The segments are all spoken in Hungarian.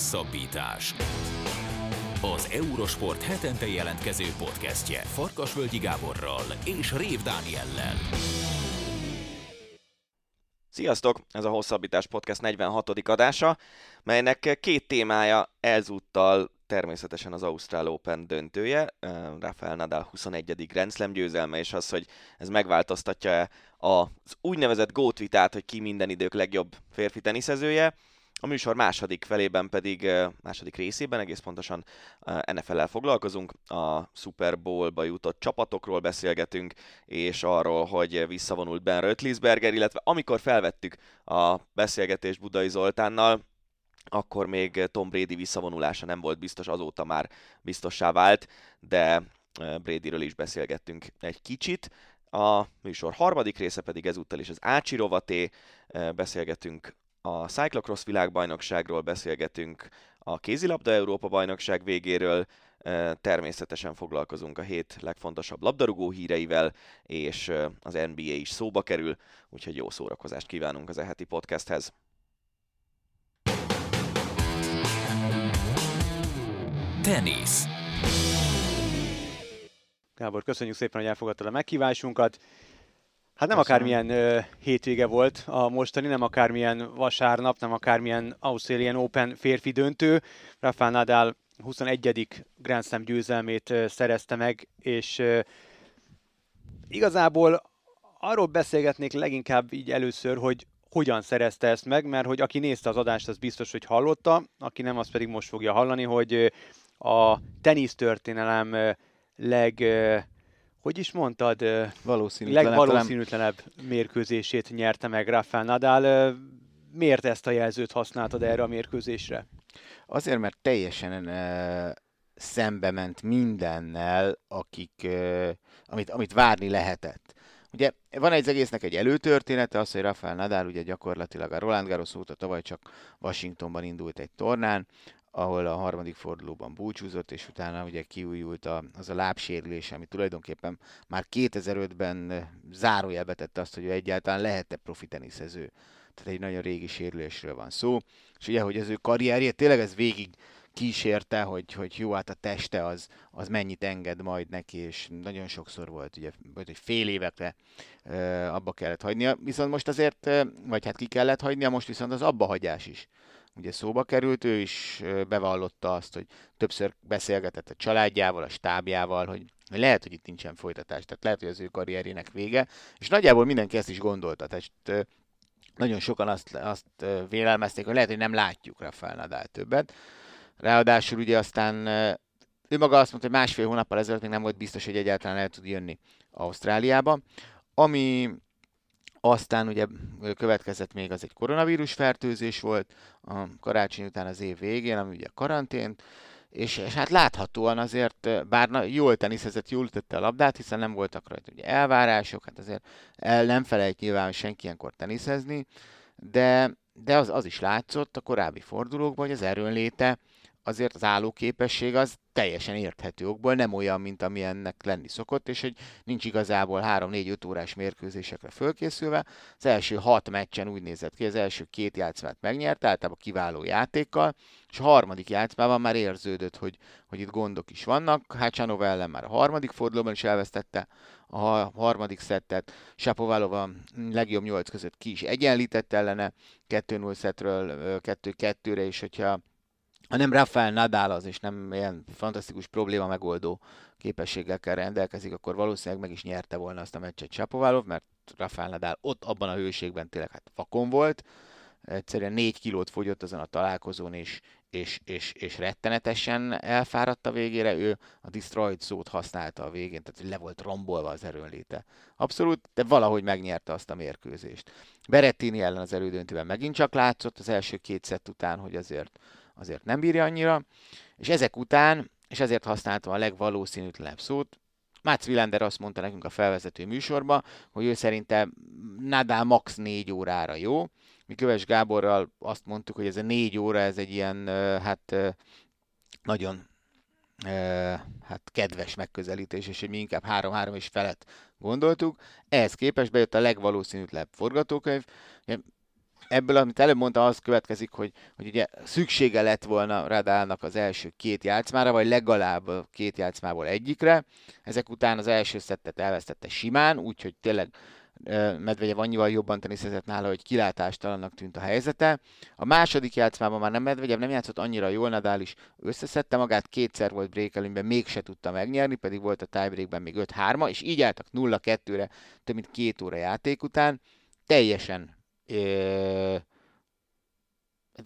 Hosszabbítás. Az Eurosport hetente jelentkező podcastje Farkasvölgyi Gáborral és Rév Dániellel. Sziasztok! Ez a Hosszabbítás Podcast 46. adása, melynek két témája ezúttal természetesen az Ausztrál Open döntője, Rafael Nadal 21. Grand Slam győzelme, és az, hogy ez megváltoztatja az úgynevezett GOAT vitát, hogy ki minden idők legjobb férfi teniszezője, a műsor második felében pedig, második részében egész pontosan NFL-el foglalkozunk, a Super Bowl-ba jutott csapatokról beszélgetünk, és arról, hogy visszavonult Ben Rötlisberger, illetve amikor felvettük a beszélgetést Budai Zoltánnal, akkor még Tom Brady visszavonulása nem volt biztos, azóta már biztossá vált, de Bradyről is beszélgettünk egy kicsit. A műsor harmadik része pedig ezúttal is az Ácsi rovaté, beszélgetünk a Cyclocross világbajnokságról beszélgetünk, a kézilabda Európa bajnokság végéről, természetesen foglalkozunk a hét legfontosabb labdarúgó híreivel, és az NBA is szóba kerül, úgyhogy jó szórakozást kívánunk az eheti podcasthez. Tenisz. Gábor, köszönjük szépen, hogy elfogadtad a meghívásunkat. Hát nem Köszönöm. akármilyen ö, hétvége volt a mostani, nem akármilyen vasárnap, nem akármilyen Australian Open férfi döntő. Rafael Nadal 21. Grand Slam győzelmét ö, szerezte meg, és ö, igazából arról beszélgetnék leginkább így először, hogy hogyan szerezte ezt meg, mert hogy aki nézte az adást, az biztos, hogy hallotta, aki nem, az pedig most fogja hallani, hogy a tenisztörténelem leg hogy is mondtad, valószínűtlenebb, legvalószínűtlenebb talán... mérkőzését nyerte meg Rafael Nadal. Miért ezt a jelzőt használtad erre a mérkőzésre? Azért, mert teljesen uh, szembe ment mindennel, akik, uh, amit, amit várni lehetett. Ugye van egy egésznek egy előtörténete, az, hogy Rafael Nadal ugye gyakorlatilag a Roland Garros óta tavaly csak Washingtonban indult egy tornán, ahol a harmadik fordulóban búcsúzott, és utána ugye kiújult a, az a lábsérülés, ami tulajdonképpen már 2005-ben zárójelbe tette azt, hogy egyáltalán lehet-e profi teniszező. Tehát egy nagyon régi sérülésről van szó. És ugye, hogy az ő karrierje tényleg ez végig kísérte, hogy, hogy jó, hát a teste az, az mennyit enged majd neki, és nagyon sokszor volt, ugye, hogy fél évekre ö, abba kellett hagynia, viszont most azért, vagy hát ki kellett hagynia, most viszont az abbahagyás is ugye szóba került, ő is bevallotta azt, hogy többször beszélgetett a családjával, a stábjával, hogy lehet, hogy itt nincsen folytatás, tehát lehet, hogy az ő karrierjének vége, és nagyjából mindenki ezt is gondolta, tehát nagyon sokan azt, azt vélelmezték, hogy lehet, hogy nem látjuk Rafael Nadal többet. Ráadásul ugye aztán ő maga azt mondta, hogy másfél hónappal ezelőtt még nem volt biztos, hogy egyáltalán el tud jönni Ausztráliába. Ami aztán ugye következett még az egy koronavírus fertőzés volt a karácsony után az év végén, ami ugye karantént, és, és hát láthatóan azért, bár na, jól teniszezett, jól ütötte a labdát, hiszen nem voltak rajta ugye elvárások, hát azért el nem felejt nyilván, senki ilyenkor teniszezni, de, de az, az is látszott a korábbi fordulókban, hogy az erőnléte azért az állóképesség az teljesen érthető okból nem olyan, mint amilyennek lenni szokott, és hogy nincs igazából 3-4-5 órás mérkőzésekre fölkészülve. Az első hat meccsen úgy nézett ki, az első két játszmát megnyerte, általában kiváló játékkal, és a harmadik játszmában már érződött, hogy, hogy itt gondok is vannak. Hácsanova ellen már a harmadik fordulóban is elvesztette a harmadik szettet, Sapovalova legjobb nyolc között ki is egyenlített ellene, 2-0 szettről 2-2-re, és hogyha ha nem Rafael Nadal az, és nem ilyen fantasztikus probléma megoldó képességekkel rendelkezik, akkor valószínűleg meg is nyerte volna azt a meccset Sapovalov, mert Rafael Nadal ott abban a hőségben tényleg hát vakon volt, egyszerűen négy kilót fogyott azon a találkozón, és, és, és, és rettenetesen elfáradt a végére, ő a destroyed szót használta a végén, tehát le volt rombolva az erőnléte. Abszolút, de valahogy megnyerte azt a mérkőzést. Berettini ellen az elődöntőben megint csak látszott az első két szett után, hogy azért azért nem bírja annyira, és ezek után, és ezért használtam a legvalószínűtlenebb szót, Mats Wilander azt mondta nekünk a felvezető műsorban, hogy ő szerinte Nadal max. négy órára jó. Mi Köves Gáborral azt mondtuk, hogy ez a négy óra, ez egy ilyen, hát nagyon hát kedves megközelítés, és hogy mi inkább három-három és felett gondoltuk. Ehhez képest bejött a legvalószínűtlenebb forgatókönyv. Ebből, amit előbb mondtam, az következik, hogy, hogy ugye szüksége lett volna Radálnak az első két játszmára, vagy legalább a két játszmából egyikre. Ezek után az első szettet elvesztette simán, úgyhogy tényleg Medvegyev annyival jobban teniszezett nála, hogy kilátástalannak tűnt a helyzete. A második játszmában már nem Medvegyev nem játszott annyira jól, Nadal is összeszedte magát, kétszer volt break mégse tudta megnyerni, pedig volt a tiebreakben még 5-3, és így álltak 0-2-re több mint két óra játék után. Teljesen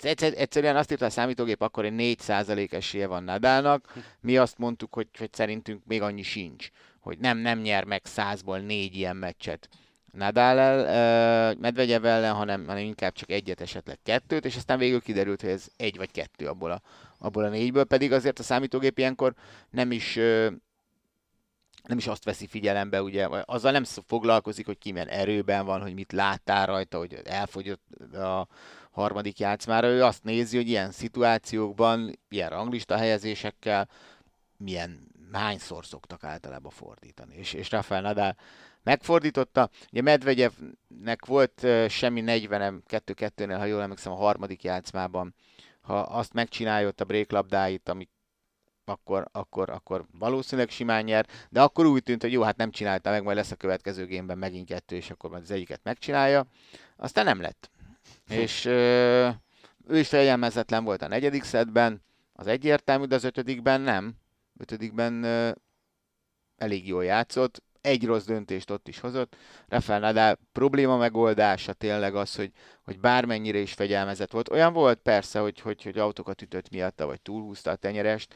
egyszerűen azt írta a számítógép, akkor egy 4% esélye van Nadalnak. Mi azt mondtuk, hogy, hogy szerintünk még annyi sincs, hogy nem, nem nyer meg százból négy ilyen meccset Nadal el, Medvegyev ellen, hanem, hanem inkább csak egyet, esetleg kettőt, és aztán végül kiderült, hogy ez egy vagy kettő abból a, abból a négyből, pedig azért a számítógép ilyenkor nem is nem is azt veszi figyelembe, ugye, azzal nem foglalkozik, hogy ki milyen erőben van, hogy mit láttál rajta, hogy elfogyott a harmadik játszmára. Ő azt nézi, hogy ilyen szituációkban, ilyen ranglista helyezésekkel milyen, hányszor szoktak általában fordítani. És, és Rafael Nadal megfordította. Ugye Medvegyevnek volt semmi 40 2-2-nél, ha jól emlékszem, a harmadik játszmában. Ha azt megcsinálja a break labdáit, amik akkor, akkor, akkor valószínűleg simán nyer, de akkor úgy tűnt, hogy jó, hát nem csinálta meg, majd lesz a következő gémben megint kettő, és akkor majd az egyiket megcsinálja. Aztán nem lett. és ö, ő is fegyelmezetlen volt a negyedik szedben, az egyértelmű, de az ötödikben nem. Ötödikben ö, elég jól játszott, egy rossz döntést ott is hozott. Rafael Nadal probléma megoldása tényleg az, hogy, hogy bármennyire is fegyelmezett volt. Olyan volt persze, hogy, hogy, hogy autókat ütött miatta, vagy túlhúzta a tenyerest,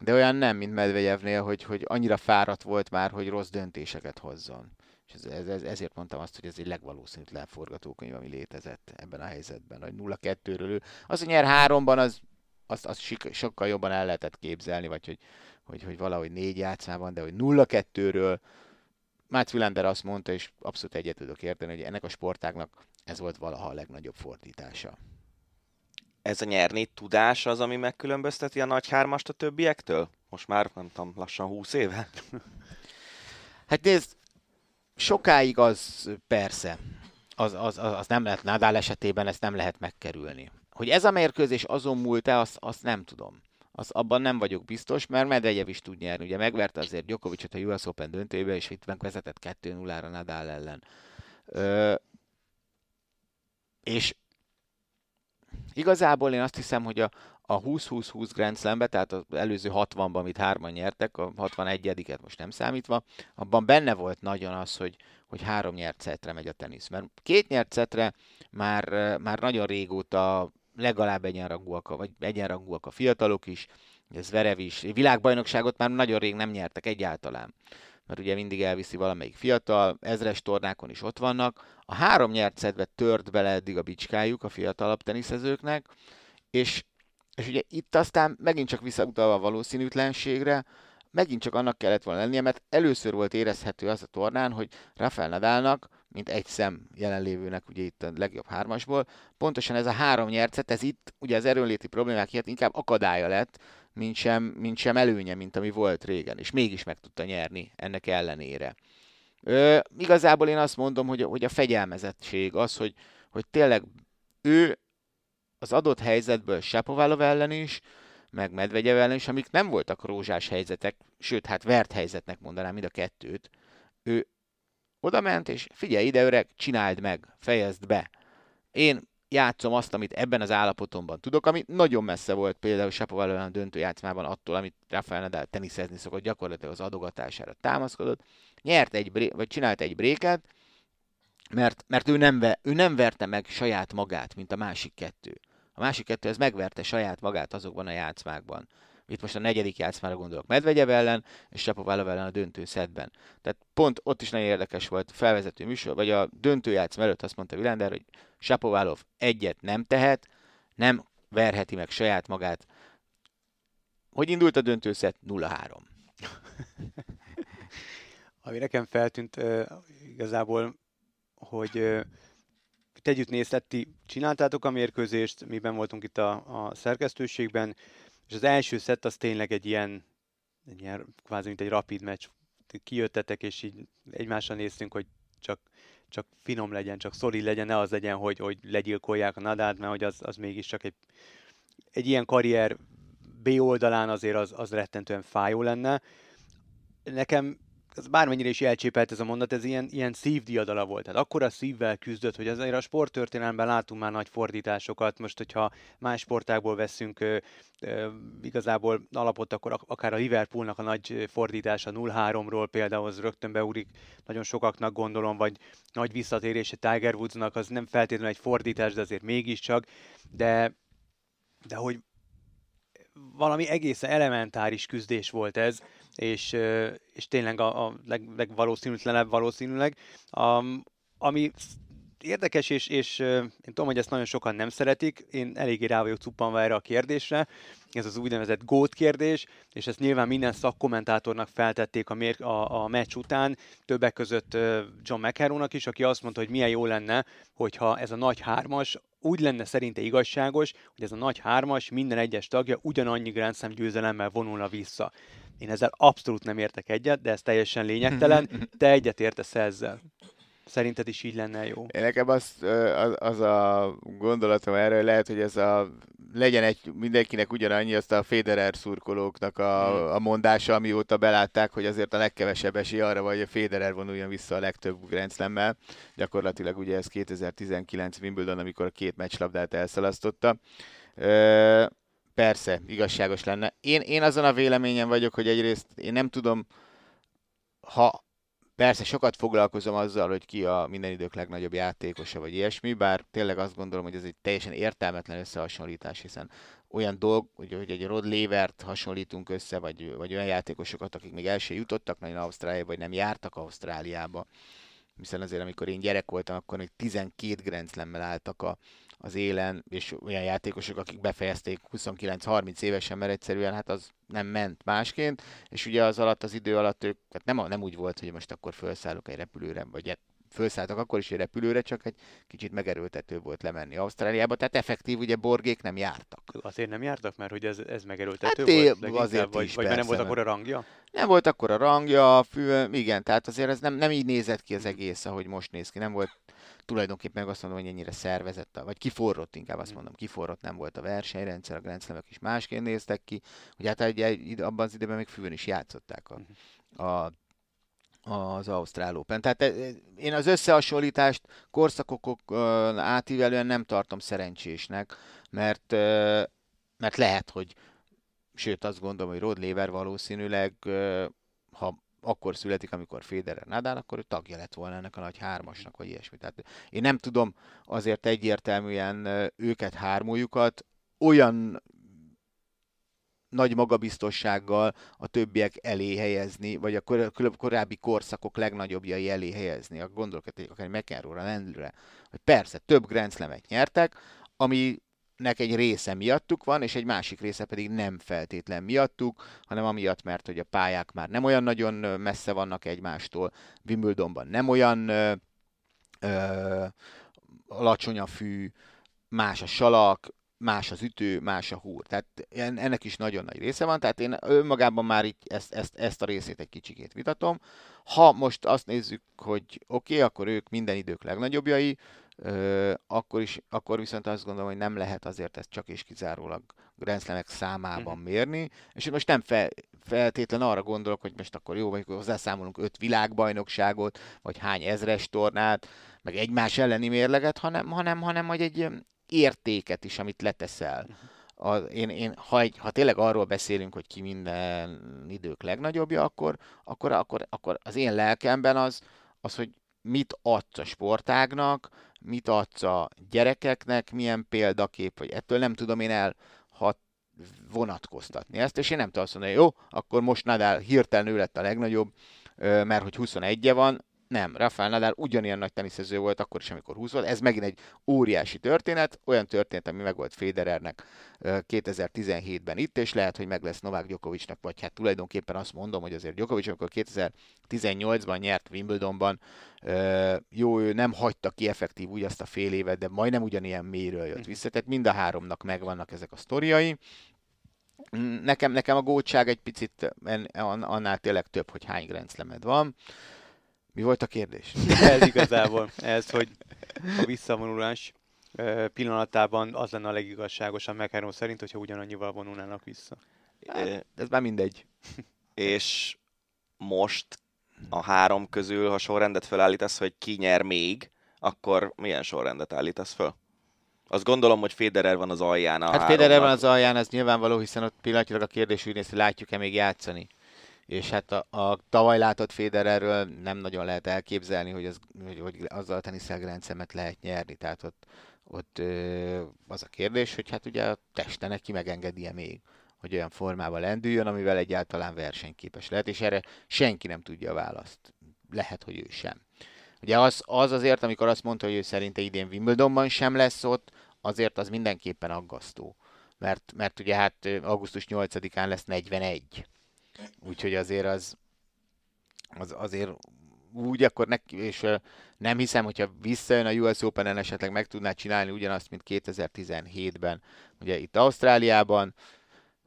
de olyan nem, mint Medvegyevnél, hogy, hogy annyira fáradt volt már, hogy rossz döntéseket hozzon. És ez, ez, ezért mondtam azt, hogy ez egy legvalószínűtlen forgatókönyv, ami létezett ebben a helyzetben, hogy 0-2-ről Az, hogy nyer háromban, az, az, az sokkal jobban el lehetett képzelni, vagy hogy, hogy, hogy valahogy négy játszmában, de hogy 0-2-ről Mats Wilander azt mondta, és abszolút egyet tudok érteni, hogy ennek a sportágnak ez volt valaha a legnagyobb fordítása ez a nyerni tudás az, ami megkülönbözteti a nagy hármast a többiektől? Most már, nem tudom, lassan 20 éve? Hát nézd, sokáig az persze, az, az, az, az nem lehet, Nadal esetében ezt nem lehet megkerülni. Hogy ez a mérkőzés azon múlt-e, azt, azt nem tudom. Az, abban nem vagyok biztos, mert Medvegyev is tud nyerni. Ugye megverte azért Djokovicot a US Open döntőjébe, és itt megvezetett 2-0-ra Nadal ellen. Ö, és Igazából én azt hiszem, hogy a, a 20-20-20 Grand Slam-be, tehát az előző 60-ban, amit hárman nyertek, a 61-et most nem számítva, abban benne volt nagyon az, hogy, hogy három nyert szetre megy a tenisz. Mert két nyert szetre már, már nagyon régóta legalább egyenrangúak, vagy egyenrangúak a fiatalok is, ez Verev is. Világbajnokságot már nagyon rég nem nyertek egyáltalán mert ugye mindig elviszi valamelyik fiatal, ezres tornákon is ott vannak. A három nyert szedve tört bele eddig a bicskájuk a fiatalabb teniszezőknek, és, és ugye itt aztán megint csak visszautalva a valószínűtlenségre, megint csak annak kellett volna lennie, mert először volt érezhető az a tornán, hogy Rafael Nadalnak, mint egy szem jelenlévőnek ugye itt a legjobb hármasból, pontosan ez a három nyercet, ez itt ugye az erőnléti problémák miatt inkább akadálya lett, mint sem, mint sem előnye, mint ami volt régen, és mégis meg tudta nyerni ennek ellenére. Ö, igazából én azt mondom, hogy, hogy a fegyelmezettség az, hogy, hogy tényleg ő az adott helyzetből Sapovalov ellen is, meg Medvegyev ellen is, amik nem voltak rózsás helyzetek, sőt, hát vert helyzetnek mondanám mind a kettőt, ő oda ment, és figyelj ide, öreg, csináld meg, fejezd be. Én játszom azt, amit ebben az állapotomban tudok, ami nagyon messze volt például Sapoval a döntő játszmában attól, amit Rafael Nadal teniszezni szokott, gyakorlatilag az adogatására támaszkodott. Nyert egy, bré- vagy csinált egy bréket, mert, mert ő, nem ve, ő nem verte meg saját magát, mint a másik kettő. A másik kettő ez megverte saját magát azokban a játszmákban. Itt most a negyedik játszmára gondolok Medvegyev ellen, és Sapovalov ellen a döntő szedben. Tehát pont ott is nagyon érdekes volt felvezető műsor, vagy a döntő játszma előtt azt mondta Vilander, hogy Sapovalov egyet nem tehet, nem verheti meg saját magát. Hogy indult a döntőszet? 0-3. Ami nekem feltűnt uh, igazából, hogy uh, együtt néztetti, csináltátok a mérkőzést, miben voltunk itt a, a szerkesztőségben, és az első szett az tényleg egy ilyen, egy ilyen kvázi mint egy rapid meccs. Kijöttetek, és így egymásra néztünk, hogy csak csak finom legyen, csak szolid legyen, ne az legyen, hogy, hogy legyilkolják a Nadát, mert hogy az, az mégiscsak egy, egy ilyen karrier B oldalán azért az, az rettentően fájó lenne. Nekem ez bármennyire is elcsépelt ez a mondat, ez ilyen, ilyen szívdiadala volt. Tehát akkor a szívvel küzdött, hogy azért a sporttörténelemben látunk már nagy fordításokat. Most, hogyha más sportákból veszünk ö, ö, igazából alapot, akkor akár a Liverpoolnak a nagy fordítása 0-3-ról például az rögtön beúrik nagyon sokaknak gondolom, vagy nagy visszatérése Tiger Woodsnak, az nem feltétlenül egy fordítás, de azért mégiscsak. De, de hogy valami egészen elementáris küzdés volt ez, és, és tényleg a, a leg, legvalószínűtlenebb valószínűleg. Um, ami érdekes, és, és én tudom, hogy ezt nagyon sokan nem szeretik, én eléggé rá vagyok cuppanva erre a kérdésre, ez az úgynevezett GOAT kérdés, és ezt nyilván minden szakkommentátornak feltették a, mér, a, a meccs után, többek között John McEnroe-nak is, aki azt mondta, hogy milyen jó lenne, hogyha ez a nagy hármas úgy lenne szerinte igazságos, hogy ez a nagy hármas minden egyes tagja ugyanannyi Grand Slam győzelemmel vonulna vissza. Én ezzel abszolút nem értek egyet, de ez teljesen lényegtelen. Te egyet értesz ezzel. Szerinted is így lenne jó? Én nekem az, az, az a gondolatom erről, lehet, hogy ez a legyen egy mindenkinek ugyanannyi, azt a Federer szurkolóknak a, hmm. a mondása, amióta belátták, hogy azért a legkevesebb esély arra vagy, hogy a Federer vonuljon vissza a legtöbb Grand Slam-mel. Gyakorlatilag ugye ez 2019 Wimbledon, amikor a két meccslabdát elszalasztotta. Persze, igazságos lenne. Én, én azon a véleményen vagyok, hogy egyrészt én nem tudom, ha persze sokat foglalkozom azzal, hogy ki a minden idők legnagyobb játékosa, vagy ilyesmi, bár tényleg azt gondolom, hogy ez egy teljesen értelmetlen összehasonlítás, hiszen olyan dolg, hogy, hogy egy Rod Levert hasonlítunk össze, vagy, vagy olyan játékosokat, akik még el jutottak nagyon Ausztráliába, vagy nem jártak Ausztráliába. Hiszen azért, amikor én gyerek voltam, akkor még 12 Grand álltak a, az élen, és olyan játékosok, akik befejezték 29-30 évesen, mert egyszerűen hát az nem ment másként, és ugye az alatt, az idő alatt ők, hát nem, nem úgy volt, hogy most akkor felszállok egy repülőre, vagy felszálltak akkor is egy repülőre, csak egy kicsit megerőltető volt lemenni Ausztráliába, tehát effektív ugye borgék nem jártak. Azért nem jártak, mert hogy ez, ez megerőltető hát volt? Azért vagy, is, vagy persze, nem volt akkor a rangja? Nem volt akkor a rangja, fű, igen, tehát azért ez nem, nem így nézett ki az egész, ahogy most néz ki. Nem volt tulajdonképpen meg azt mondom, hogy ennyire szervezett, vagy kiforrott inkább azt mm. mondom, kiforrott nem volt a versenyrendszer, a Grand is másként néztek ki, hogy hát abban az időben még fűn is játszották a, mhm. a az Ausztrál Open. Tehát eh, én az összehasonlítást korszakok átívelően nem tartom szerencsésnek, mert, eh, mert lehet, hogy sőt azt gondolom, hogy Rod Laver valószínűleg, eh, ha akkor születik, amikor Federer Nadal, akkor ő tagja lett volna ennek a nagy hármasnak, vagy ilyesmi. Tehát én nem tudom azért egyértelműen őket hármójukat olyan nagy magabiztossággal a többiek elé helyezni, vagy a kor- korábbi korszakok legnagyobbjai elé helyezni. Gondolok akár McEnroe-ra, Lendlre, hogy persze több Grand Slam-et nyertek, ami nek egy része miattuk van, és egy másik része pedig nem feltétlen miattuk, hanem amiatt, mert hogy a pályák már nem olyan nagyon messze vannak egymástól, Wimbledonban nem olyan ö, alacsony a fű, más a salak, más az ütő, más a húr. Tehát ennek is nagyon nagy része van, tehát én önmagában már így ezt, ezt, ezt a részét egy kicsikét vitatom. Ha most azt nézzük, hogy oké, okay, akkor ők minden idők legnagyobbjai, akkor, is, akkor viszont azt gondolom, hogy nem lehet azért ezt csak és kizárólag Grand Slam-ek számában uh-huh. mérni, és én most nem fel, feltétlen arra gondolok, hogy most akkor jó, vagy hozzászámolunk öt világbajnokságot, vagy hány ezres tornát, meg egymás elleni mérleget, hanem, hanem, hanem hogy egy értéket is, amit leteszel. Uh-huh. A, én, én, ha, egy, ha tényleg arról beszélünk, hogy ki minden idők legnagyobbja, akkor, akkor, akkor, akkor az én lelkemben az, az, hogy mit adsz a sportágnak, mit adsz a gyerekeknek, milyen példakép, vagy ettől nem tudom én el hat vonatkoztatni ezt, és én nem tudom azt mondani, jó, akkor most Nadal hirtelen ő lett a legnagyobb, mert hogy 21-e van, nem, Rafael Nadal ugyanilyen nagy teniszező volt akkor is, amikor 20 volt. Ez megint egy óriási történet, olyan történet, ami meg volt Federernek 2017-ben itt, és lehet, hogy meg lesz Novák Djokovicnak, vagy hát tulajdonképpen azt mondom, hogy azért Djokovic, amikor 2018-ban nyert Wimbledonban, jó, ő nem hagyta ki effektív úgy azt a fél évet, de majdnem ugyanilyen mélyről jött hm. vissza, tehát mind a háromnak megvannak ezek a sztoriai. Nekem, nekem a gótság egy picit annál tényleg több, hogy hány Grand van Mi volt a kérdés? Ez igazából, ez, hogy a visszavonulás pillanatában az lenne a legigazságosabb McEnroe szerint, hogyha ugyanannyival vonulnának vissza. Hát, ez már mindegy. És most a három közül, ha sorrendet felállítasz, hogy ki nyer még, akkor milyen sorrendet állítasz föl? Azt gondolom, hogy Federer van az alján a Hát Federer van az alján, ez nyilvánvaló, hiszen ott pillanatilag a kérdés úgy néz, hogy látjuk-e még játszani. És hát a, a tavaly látott Federerről nem nagyon lehet elképzelni, hogy, az, hogy, hogy azzal a teniszelgrencemet lehet nyerni. Tehát ott, ott ö, az a kérdés, hogy hát ugye a teste neki megengedi-e még, hogy olyan formában lendüljön, amivel egyáltalán versenyképes lehet, és erre senki nem tudja a választ. Lehet, hogy ő sem. Ugye az, az azért, amikor azt mondta, hogy ő szerinte idén Wimbledonban sem lesz ott, azért az mindenképpen aggasztó. Mert, mert ugye hát augusztus 8-án lesz 41. Úgyhogy azért az, az azért úgy akkor neki, és nem hiszem, hogyha visszajön a US Open-en esetleg meg tudná csinálni ugyanazt, mint 2017-ben, ugye itt Ausztráliában,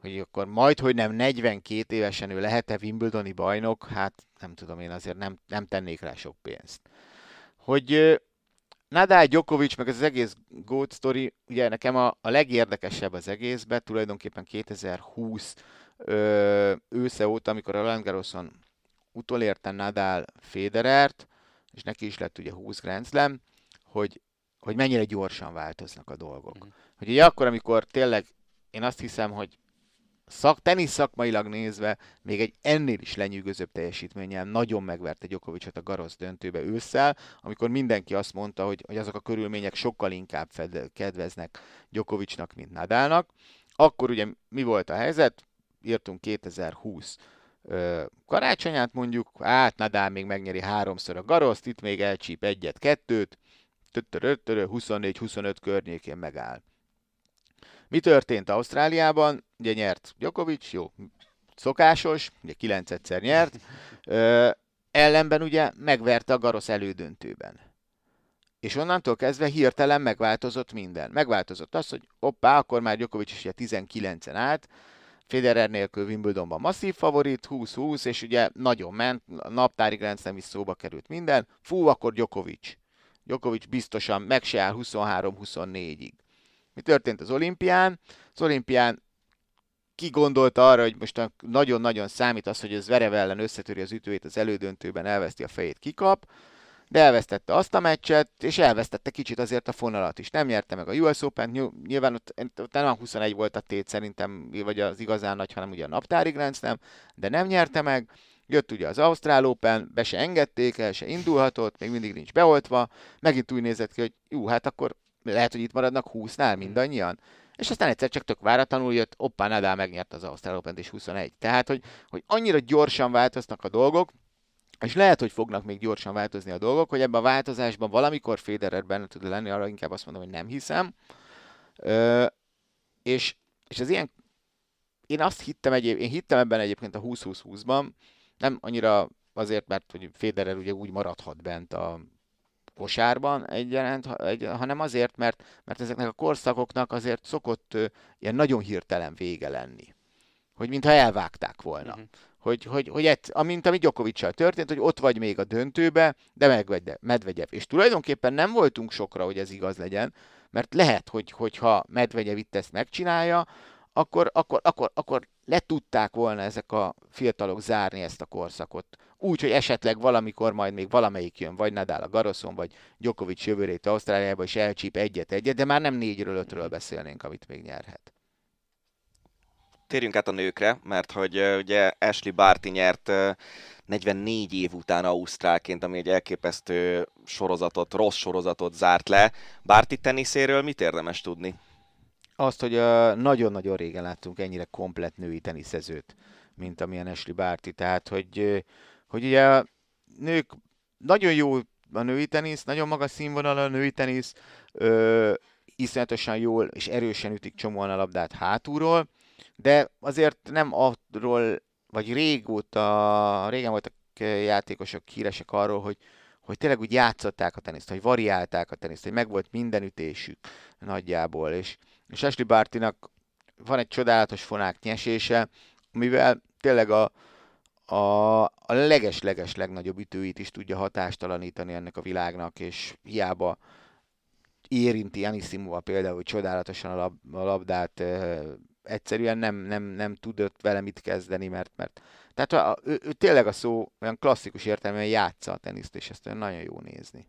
hogy akkor majd, hogy nem 42 évesen ő lehet-e Wimbledoni bajnok, hát nem tudom, én azért nem, nem tennék rá sok pénzt. Hogy Nadal, Djokovic, meg ez az egész GOAT story, ugye nekem a, a legérdekesebb az egészben, tulajdonképpen 2020 ö, ősze óta, amikor a Roland Garroson utolérte Nadal Federert, és neki is lett ugye 20 Grand Slam, hogy, hogy mennyire gyorsan változnak a dolgok. Mm. Hogy ugye akkor, amikor tényleg én azt hiszem, hogy szak, tenisz szakmailag nézve még egy ennél is lenyűgözőbb teljesítménnyel nagyon megverte Gyokovicsot a Garosz döntőbe ősszel, amikor mindenki azt mondta, hogy, hogy azok a körülmények sokkal inkább fed, kedveznek Gyokovicsnak, mint Nadálnak. Akkor ugye mi volt a helyzet? Írtunk 2020 ö, karácsonyát mondjuk, hát Nadal még megnyeri háromszor a Garoszt, itt még elcsíp egyet-kettőt, 24-25 környékén megáll. Mi történt Ausztráliában? Ugye nyert Djokovic, jó, szokásos, ugye 9 egyszer nyert, ö, ellenben ugye megverte a Garosz elődöntőben. És onnantól kezdve hirtelen megváltozott minden. Megváltozott az, hogy hoppá, akkor már Djokovic is ugye 19-en állt, Federer nélkül Wimbledonban masszív favorit, 20-20, és ugye nagyon ment, a naptári rendszem is szóba került minden. Fú, akkor Djokovic. Djokovic biztosan meg se áll 23-24-ig. Mi történt az olimpián? Az olimpián ki gondolta arra, hogy most nagyon-nagyon számít az, hogy ez Verev ellen összetöri az ütőjét az elődöntőben, elveszti a fejét, kikap, de elvesztette azt a meccset, és elvesztette kicsit azért a fonalat is. Nem nyerte meg a US Open, nyilván ott, ott nem 21 volt a tét szerintem, vagy az igazán nagy, hanem ugye a naptári Grand Slam, de nem nyerte meg. Jött ugye az Ausztrál Open, be se engedték el, se indulhatott, még mindig nincs beoltva. Megint úgy nézett ki, hogy jó, hát akkor lehet, hogy itt maradnak 20-nál mindannyian. És aztán egyszer csak tök váratlanul jött, oppá, Nadal megnyert az Ausztrál Open és 21. Tehát, hogy, hogy annyira gyorsan változnak a dolgok, és lehet, hogy fognak még gyorsan változni a dolgok, hogy ebben a változásban valamikor Federer benne tud lenni, arra inkább azt mondom, hogy nem hiszem. Ö, és, és az ilyen, én azt hittem egyéb, én hittem ebben egyébként a 20-20-20-ban, nem annyira azért, mert hogy Federer ugye úgy maradhat bent a kosárban egyaránt, egy, hanem azért, mert, mert ezeknek a korszakoknak azért szokott ö, ilyen nagyon hirtelen vége lenni. Hogy mintha elvágták volna. Uh-huh. Hogy, hogy, hogy ett, amint ami Gyokovicsal történt, hogy ott vagy még a döntőbe, de megvegye, Medvegyev. És tulajdonképpen nem voltunk sokra, hogy ez igaz legyen, mert lehet, hogy, hogyha Medvegyev itt ezt megcsinálja, akkor, akkor, akkor, akkor le tudták volna ezek a fiatalok zárni ezt a korszakot. Úgy, hogy esetleg valamikor majd még valamelyik jön, vagy Nadal a Garoszon, vagy Djokovic jövőre itt Ausztráliába, és elcsíp egyet-egyet, de már nem négyről, ötről beszélnénk, amit még nyerhet. Térjünk át a nőkre, mert hogy ugye Ashley Barty nyert uh, 44 év után Ausztrálként, ami egy elképesztő sorozatot, rossz sorozatot zárt le. Barty teniszéről mit érdemes tudni? Azt, hogy nagyon-nagyon régen láttunk ennyire komplet női teniszezőt, mint amilyen Ashley Barty. Tehát, hogy hogy ugye a nők nagyon jó a női tenisz, nagyon magas színvonal a női tenisz, ö, iszonyatosan jól és erősen ütik csomóan a labdát hátulról, de azért nem arról, vagy régóta, régen voltak játékosok híresek arról, hogy, hogy tényleg úgy játszották a teniszt, hogy variálták a teniszt, hogy megvolt minden ütésük nagyjából, és, és Ashley Bartinak van egy csodálatos fonák nyesése, amivel tényleg a, a, a leges-leges legnagyobb ütőit is tudja hatástalanítani ennek a világnak, és hiába érinti Anisimova például csodálatosan a, lab, a labdát, egyszerűen nem, nem, nem tudott vele mit kezdeni, mert, mert tehát a, ő, ő, tényleg a szó olyan klasszikus értelemben játsza a teniszt, és ezt nagyon jó nézni.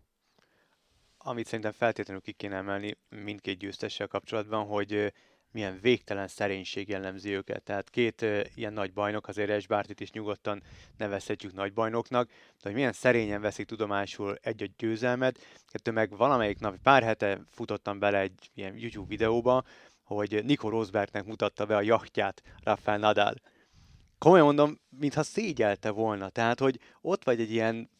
Amit szerintem feltétlenül ki kéne emelni mindkét győztessel kapcsolatban, hogy milyen végtelen szerénység jellemzi őket. Tehát két ilyen nagy bajnok, azért Esbártit is nyugodtan nevezhetjük nagy bajnoknak, de hogy milyen szerényen veszik tudomásul egy-egy győzelmet, kettő meg valamelyik nap, pár hete futottam bele egy ilyen YouTube videóba, hogy Nico Rosbergnek mutatta be a jachtját Rafael Nadal. Komolyan mondom, mintha szégyelte volna. Tehát, hogy ott vagy egy ilyen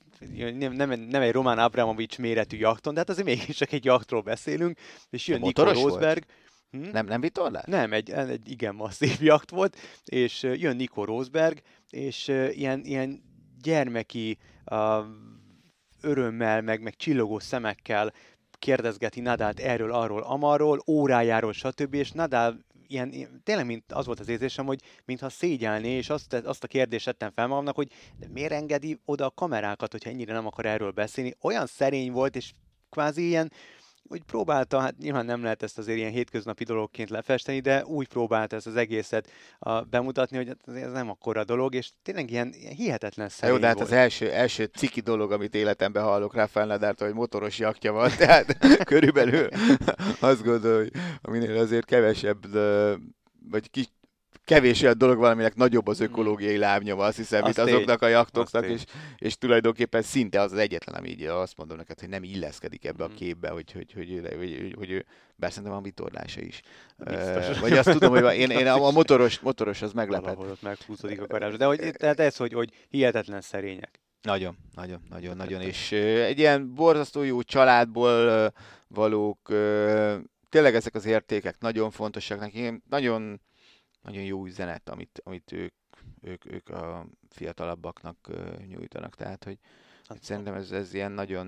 nem, nem, nem egy Roman Abramovics méretű jachton, de hát azért mégis csak egy jachtról beszélünk, és jön Nico Rosberg. Hm? Nem, nem vitorlás? Nem, egy, egy igen masszív jacht volt, és jön Nico Rosberg, és ilyen, ilyen gyermeki uh, örömmel, meg, meg csillogó szemekkel kérdezgeti Nadált erről, arról, amarról, órájáról, stb. És Nadal ilyen, tényleg mint az volt az érzésem, hogy mintha szégyelné, és azt, azt a kérdést tettem fel magamnak, hogy de miért engedi oda a kamerákat, hogyha ennyire nem akar erről beszélni. Olyan szerény volt, és kvázi ilyen, úgy próbálta, hát nyilván nem lehet ezt azért ilyen hétköznapi dologként lefesteni, de úgy próbálta ezt az egészet a, bemutatni, hogy ez nem akkora dolog, és tényleg ilyen, ilyen hihetetlen szerény Jó, de hát volt. az első, első ciki dolog, amit életemben hallok Rafael Nadártól, hogy motoros jakja van, tehát körülbelül azt gondolom, hogy aminél azért kevesebb vagy kis, kevés olyan dolog valaminek nagyobb az ökológiai lábnyoma, azt hiszem, mint azoknak a jaktoknak, és, és tulajdonképpen szinte az az egyetlen, ami így azt mondom neked, hogy nem illeszkedik ebbe a mm. képbe, hogy, hogy, hogy, hogy, hogy, hogy ő, bár szerintem van vitorlása is. Biztos. Vagy azt tudom, hogy én, én a motoros, motoros az meglepett. Valahol ott meghúzódik a garázs. De hogy, tehát ez, hogy, hogy hihetetlen szerények. Nagyon, nagyon, nagyon, nagyon. És egy ilyen borzasztó jó családból valók, tényleg ezek az értékek nagyon fontosak nekem. Nagyon nagyon jó üzenet, amit, amit ők, ők, ők a fiatalabbaknak nyújtanak. Tehát, hogy hát, szerintem ez, ez ilyen nagyon,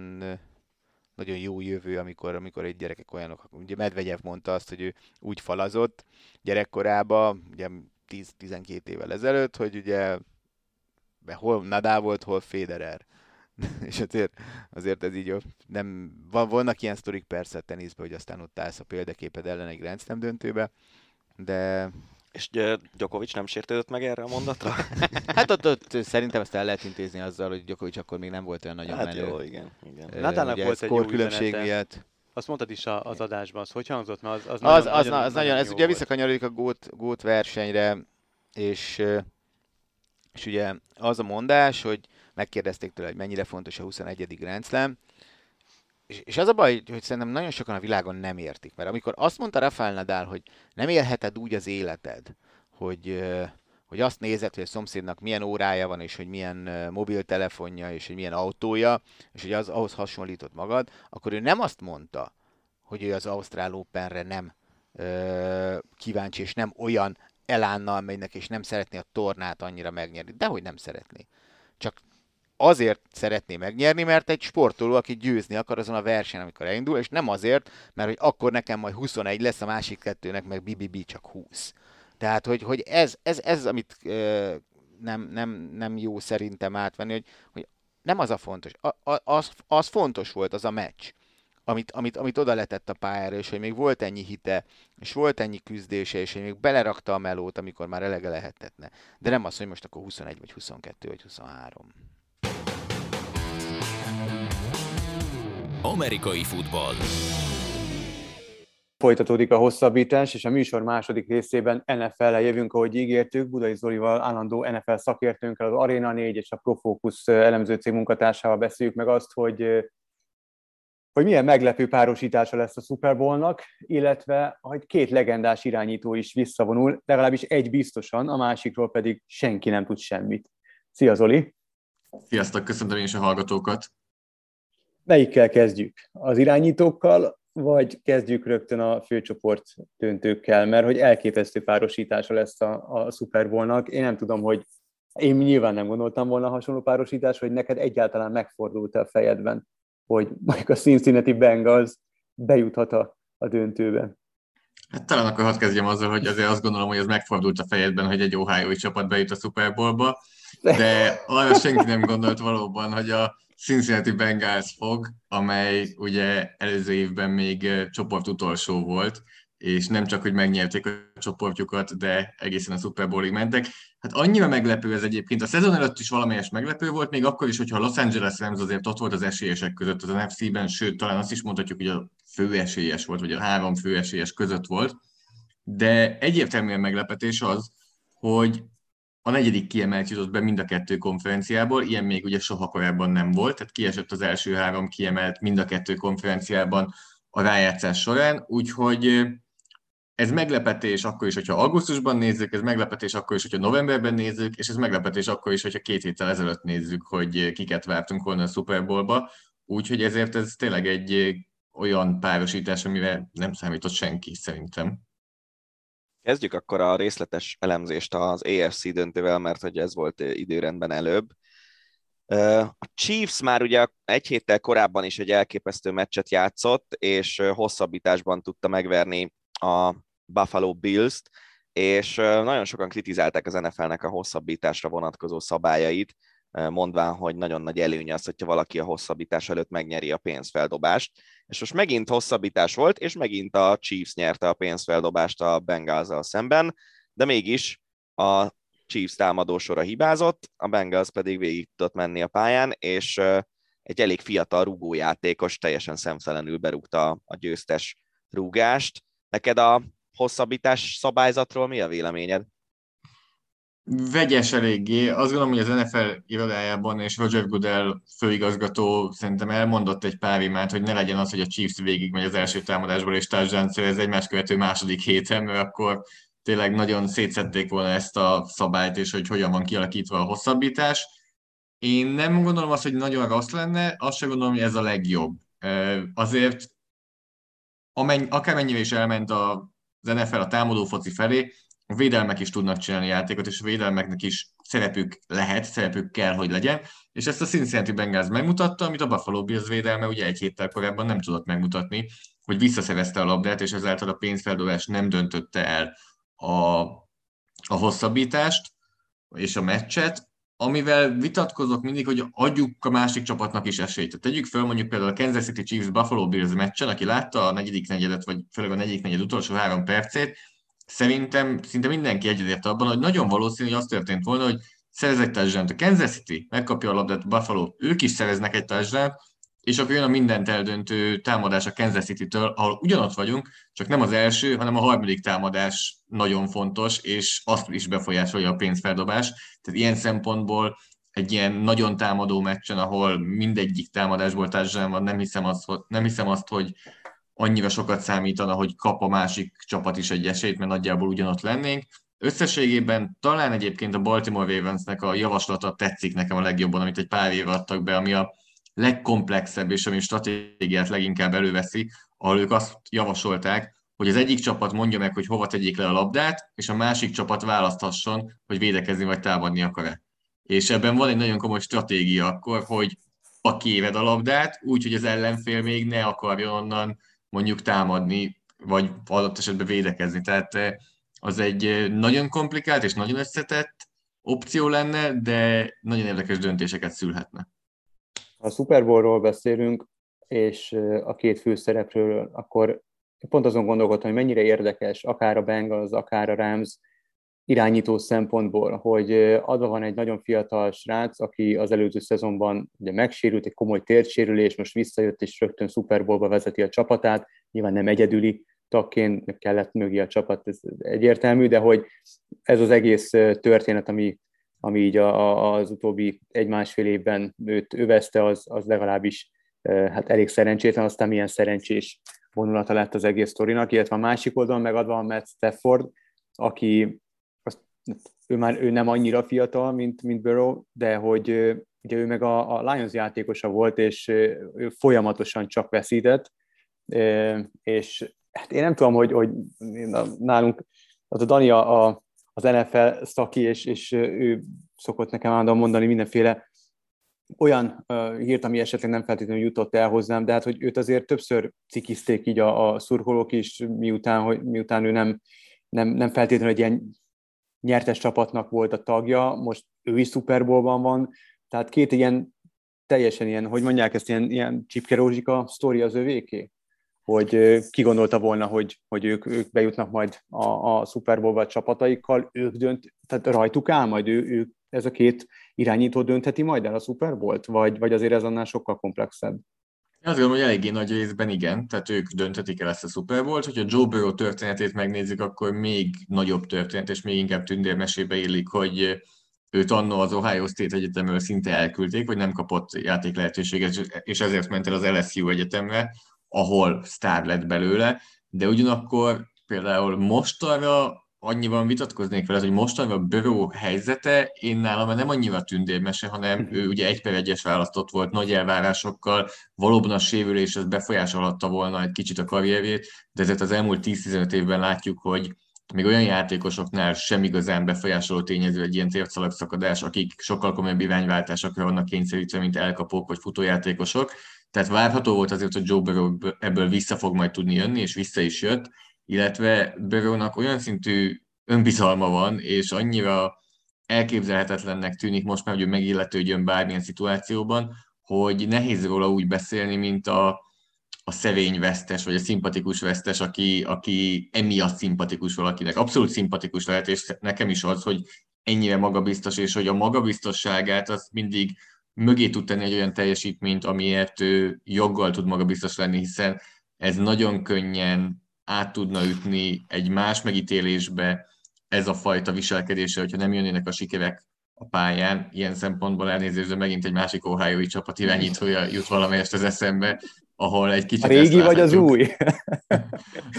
nagyon jó jövő, amikor, amikor egy gyerekek olyanok, ugye Medvegyev mondta azt, hogy ő úgy falazott gyerekkorában, ugye 10-12 évvel ezelőtt, hogy ugye hol Nadal volt, hol Federer. és azért, azért ez így nem, van, vannak ilyen sztorik persze teniszben, hogy aztán ott állsz a példaképed ellen egy Grand Slam döntőbe, de és Djokovic nem sértődött meg erre a mondatra? hát ott, ott szerintem ezt el lehet intézni azzal, hogy Djokovic akkor még nem volt olyan nagyon hát menő. Jó, igen. igen. Nadalnak volt egy jó különbség miatt. Azt mondtad is az adásban, az hogy hangzott? Mert az, az, az, nagyon, az, nagyon, az nagyon, ez ugye visszakanyarodik a gót, gót versenyre, és, és ugye az a mondás, hogy megkérdezték tőle, hogy mennyire fontos a 21. Grand Slam, és, és az a baj, hogy szerintem nagyon sokan a világon nem értik, mert amikor azt mondta Rafael Nadal, hogy nem élheted úgy az életed, hogy, hogy azt nézed, hogy a szomszédnak milyen órája van, és hogy milyen mobiltelefonja, és hogy milyen autója, és hogy az ahhoz hasonlított magad, akkor ő nem azt mondta, hogy ő az Ausztrál Openre nem ö, kíváncsi, és nem olyan elánnal megynek, és nem szeretné a tornát annyira megnyerni. Dehogy nem szeretné. Csak azért szeretné megnyerni, mert egy sportoló, aki győzni akar azon a versenyen, amikor elindul, és nem azért, mert hogy akkor nekem majd 21 lesz, a másik kettőnek meg BBB csak 20. Tehát, hogy, hogy ez, ez, ez, amit ö, nem, nem, nem jó szerintem átvenni, hogy, hogy nem az a fontos. A, a, az, az fontos volt, az a meccs, amit, amit, amit oda letett a pályára, és hogy még volt ennyi hite, és volt ennyi küzdése, és hogy még belerakta a melót, amikor már elege lehetetne. De nem az, hogy most akkor 21, vagy 22, vagy 23. Amerikai futball. Folytatódik a hosszabbítás, és a műsor második részében NFL-le jövünk, ahogy ígértük, Budai Zolival, állandó NFL szakértőnkkel, az Arena 4 és a Profocus elemző cég munkatársával beszéljük meg azt, hogy hogy milyen meglepő párosítása lesz a Super Bowl-nak, illetve hogy két legendás irányító is visszavonul, legalábbis egy biztosan, a másikról pedig senki nem tud semmit. Szia Zoli! Sziasztok, köszöntöm én is a hallgatókat! Melyikkel kezdjük? Az irányítókkal, vagy kezdjük rögtön a főcsoport döntőkkel, mert hogy elképesztő párosítása lesz a, a Super Bowl-nak. Én nem tudom, hogy én nyilván nem gondoltam volna hasonló párosítás, hogy neked egyáltalán megfordult a fejedben, hogy mondjuk a Cincinnati Bengals bejuthat a, a döntőbe. Hát talán akkor hadd kezdjem azzal, hogy azért azt gondolom, hogy ez megfordult a fejedben, hogy egy ohio csapat bejut a Super Bowl-ba de arra senki nem gondolt valóban, hogy a Cincinnati Bengals fog, amely ugye előző évben még csoport utolsó volt, és nem csak, hogy megnyerték a csoportjukat, de egészen a Super Bowlig mentek. Hát annyira meglepő ez egyébként. A szezon előtt is valamelyes meglepő volt, még akkor is, hogyha a Los Angeles Rams azért ott volt az esélyesek között az NFC-ben, sőt, talán azt is mondhatjuk, hogy a fő esélyes volt, vagy a három fő esélyes között volt. De egyértelműen meglepetés az, hogy a negyedik kiemelt jutott be mind a kettő konferenciából, ilyen még ugye soha korábban nem volt, tehát kiesett az első három kiemelt mind a kettő konferenciában a rájátszás során, úgyhogy ez meglepetés akkor is, hogyha augusztusban nézzük, ez meglepetés akkor is, hogyha novemberben nézzük, és ez meglepetés akkor is, hogyha két héttel ezelőtt nézzük, hogy kiket vártunk volna a Super Bowlba. Úgyhogy ezért ez tényleg egy olyan párosítás, amire nem számított senki szerintem. Kezdjük akkor a részletes elemzést az AFC döntővel, mert hogy ez volt időrendben előbb. A Chiefs már ugye egy héttel korábban is egy elképesztő meccset játszott, és hosszabbításban tudta megverni a Buffalo Bills-t, és nagyon sokan kritizálták az NFL-nek a hosszabbításra vonatkozó szabályait, mondván, hogy nagyon nagy előny az, hogyha valaki a hosszabbítás előtt megnyeri a pénzfeldobást. És most megint hosszabbítás volt, és megint a Chiefs nyerte a pénzfeldobást a bengals szemben, de mégis a Chiefs támadósora hibázott, a Bengals pedig végig tudott menni a pályán, és egy elég fiatal rúgójátékos teljesen szemtelenül berúgta a győztes rúgást. Neked a hosszabbítás szabályzatról mi a véleményed? Vegyes eléggé. Azt gondolom, hogy az NFL irodájában és Roger Goodell főigazgató szerintem elmondott egy pár imát, hogy ne legyen az, hogy a Chiefs végig megy az első támadásból és touchdown ez egymás követő második héten, mert akkor tényleg nagyon szétszették volna ezt a szabályt, és hogy hogyan van kialakítva a hosszabbítás. Én nem gondolom azt, hogy nagyon rossz lenne, azt sem gondolom, hogy ez a legjobb. Azért amenny, akármennyire is elment a, az NFL a támadó foci felé, a védelmek is tudnak csinálni játékot, és a védelmeknek is szerepük lehet, szerepük kell, hogy legyen, és ezt a Cincinnati Bengals megmutatta, amit a Buffalo Bills védelme ugye egy héttel korábban nem tudott megmutatni, hogy visszaszerezte a labdát, és ezáltal a pénzfeldobás nem döntötte el a, a hosszabbítást és a meccset, amivel vitatkozok mindig, hogy adjuk a másik csapatnak is esélyt. Tehát tegyük fel mondjuk például a Kansas City Chiefs Buffalo Bills meccsen, aki látta a negyedik negyedet, vagy főleg a negyedik negyed utolsó három percét, szerintem szinte mindenki egyetért abban, hogy nagyon valószínű, hogy az történt volna, hogy szerez touchdown A Kansas City megkapja a labdát Buffalo, ők is szereznek egy touchdown és akkor jön a mindent eldöntő támadás a Kansas City-től, ahol ugyanott vagyunk, csak nem az első, hanem a harmadik támadás nagyon fontos, és azt is befolyásolja a pénzfeldobás. Tehát ilyen szempontból egy ilyen nagyon támadó meccsen, ahol mindegyik támadásból társadalom van, nem hiszem, azt, nem hiszem azt, hogy annyira sokat számítana, hogy kap a másik csapat is egy esélyt, mert nagyjából ugyanott lennénk. Összességében talán egyébként a Baltimore Ravensnek a javaslata tetszik nekem a legjobban, amit egy pár év adtak be, ami a legkomplexebb és ami stratégiát leginkább előveszi, ahol ők azt javasolták, hogy az egyik csapat mondja meg, hogy hova tegyék le a labdát, és a másik csapat választhasson, hogy védekezni vagy támadni akar-e. És ebben van egy nagyon komoly stratégia akkor, hogy a kéved a labdát, úgy, hogy az ellenfél még ne akarjon onnan mondjuk támadni, vagy adott esetben védekezni. Tehát eh, az egy eh, nagyon komplikált és nagyon összetett opció lenne, de nagyon érdekes döntéseket szülhetne. Ha a Super Bowlról beszélünk, és a két főszereplőről, akkor pont azon gondolkodtam, hogy mennyire érdekes, akár a Bengals, akár a Rams irányító szempontból, hogy adva van egy nagyon fiatal srác, aki az előző szezonban ugye megsérült, egy komoly térsérülés, most visszajött és rögtön Super vezeti a csapatát, nyilván nem egyedüli tagként kellett mögé a csapat, ez egyértelmű, de hogy ez az egész történet, ami ami így a, a, az utóbbi egy-másfél évben őt övezte, az, az legalábbis hát elég szerencsétlen, aztán milyen szerencsés vonulata lett az egész sztorinak, illetve a másik oldalon megadva a Matt Stafford, aki ő már ő nem annyira fiatal, mint, mint Burrow, de hogy ugye ő meg a, a Lions játékosa volt, és ő folyamatosan csak veszített, és hát én nem tudom, hogy, hogy nálunk az a Dani a, a az NFL szaki, és, és ő szokott nekem állandóan mondani mindenféle olyan hírt, ami esetleg nem feltétlenül jutott el hozzám, de hát, hogy őt azért többször cikizték így a, a szurkolók is, miután, hogy, miután ő nem, nem, nem feltétlenül egy ilyen nyertes csapatnak volt a tagja, most ő is Super Bowlban van, tehát két ilyen teljesen ilyen, hogy mondják ezt, ilyen, ilyen csipkerózsika sztori az övéké? Hogy ki gondolta volna, hogy, hogy ők, ők bejutnak majd a, a Super Bowl csapataikkal, ők dönt, tehát rajtuk áll majd ő, ők, ez a két irányító döntheti majd el a Super Bowl-t, vagy, vagy azért ez annál sokkal komplexebb? Azt gondolom, hogy eléggé nagy részben igen, tehát ők dönthetik el ezt a Super Bowl-t. Hogyha Joe Burrow történetét megnézzük, akkor még nagyobb történet, és még inkább tündérmesébe illik, hogy őt annó az Ohio State Egyetemről szinte elküldték, vagy nem kapott játék lehetőséget, és ezért ment el az LSU Egyetemre, ahol sztár lett belőle, de ugyanakkor például mostanra annyiban vitatkoznék vele, hogy mostanra a Burrow helyzete, én nálam nem annyira tündérmese, hanem mhm. ő ugye egy per egyes választott volt nagy elvárásokkal, valóban a sérülés az befolyásolhatta volna egy kicsit a karrierjét, de ezért az elmúlt 10-15 évben látjuk, hogy még olyan játékosoknál sem igazán befolyásoló tényező egy ilyen térszalagszakadás, akik sokkal komolyabb irányváltásokra vannak kényszerítve, mint elkapók vagy futójátékosok. Tehát várható volt azért, hogy Joe Burrow ebből vissza fog majd tudni jönni, és vissza is jött, illetve Burrownak olyan szintű önbizalma van, és annyira elképzelhetetlennek tűnik most már, hogy ő megilletődjön bármilyen szituációban, hogy nehéz róla úgy beszélni, mint a, a szevény vesztes, vagy a szimpatikus vesztes, aki, aki emiatt szimpatikus valakinek. Abszolút szimpatikus lehet, és nekem is az, hogy ennyire magabiztos, és hogy a magabiztosságát az mindig mögé tud tenni egy olyan teljesítményt, amiért ő joggal tud magabiztos lenni, hiszen ez nagyon könnyen át tudna ütni egy más megítélésbe ez a fajta viselkedése, hogyha nem jönnének a sikerek a pályán. Ilyen szempontból elnézést, megint egy másik ohio csapat irányítója jut valamelyest az eszembe, ahol egy kicsit... A régi vagy az új?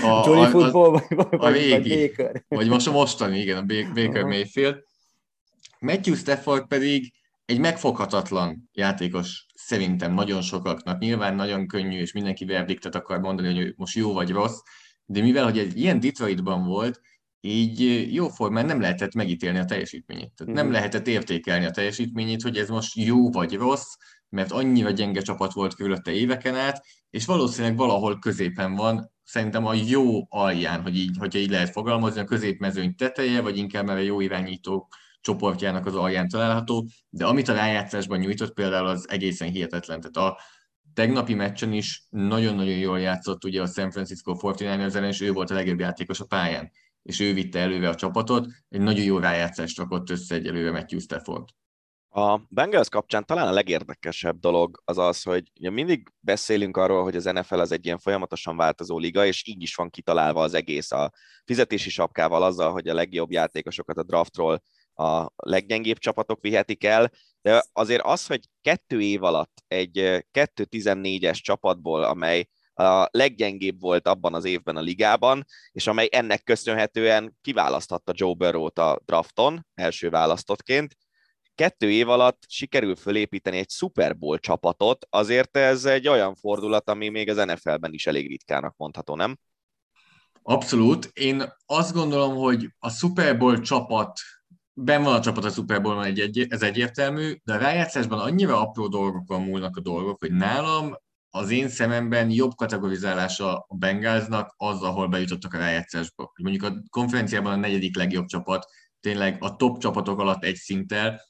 A, Johnny a, Football vagy, vagy, a régi, vagy Baker? Vagy most a mostani, igen, a Baker Mayfield. Matthew Stafford pedig egy megfoghatatlan játékos szerintem nagyon sokaknak. Nyilván nagyon könnyű, és mindenki verdiktet akar mondani, hogy most jó vagy rossz, de mivel, hogy egy ilyen Detroitban volt, így jóformán nem lehetett megítélni a teljesítményét. Tehát nem mhm. lehetett értékelni a teljesítményét, hogy ez most jó vagy rossz, mert annyira gyenge csapat volt körülötte éveken át, és valószínűleg valahol középen van, szerintem a jó alján, hogy így, hogyha így lehet fogalmazni, a középmezőny teteje, vagy inkább már a jó irányító csoportjának az alján található, de amit a rájátszásban nyújtott például az egészen hihetetlen. Tehát a tegnapi meccsen is nagyon-nagyon jól játszott ugye a San Francisco 49ers ellen, és ő volt a legjobb játékos a pályán, és ő vitte előre a csapatot, egy nagyon jó rájátszást rakott össze egy előre Matthew Stafford. A Bengals kapcsán talán a legérdekesebb dolog az az, hogy mindig beszélünk arról, hogy az NFL az egy ilyen folyamatosan változó liga, és így is van kitalálva az egész a fizetési sapkával azzal, hogy a legjobb játékosokat a draftról a leggyengébb csapatok vihetik el, de azért az, hogy kettő év alatt egy 2-14-es csapatból, amely a leggyengébb volt abban az évben a ligában, és amely ennek köszönhetően kiválaszthatta Joe Burrow-t a drafton, első választottként, kettő év alatt sikerül fölépíteni egy Super Bowl csapatot, azért ez egy olyan fordulat, ami még az NFL-ben is elég ritkának mondható, nem? Abszolút. Én azt gondolom, hogy a Super Bowl csapat ben van a csapat a Super Bowl, egy, egy, ez egyértelmű, de a rájátszásban annyira apró dolgokon múlnak a dolgok, hogy nálam az én szememben jobb kategorizálása a Bengalsnak az, ahol bejutottak a rájátszásba. Mondjuk a konferenciában a negyedik legjobb csapat, tényleg a top csapatok alatt egy szinttel,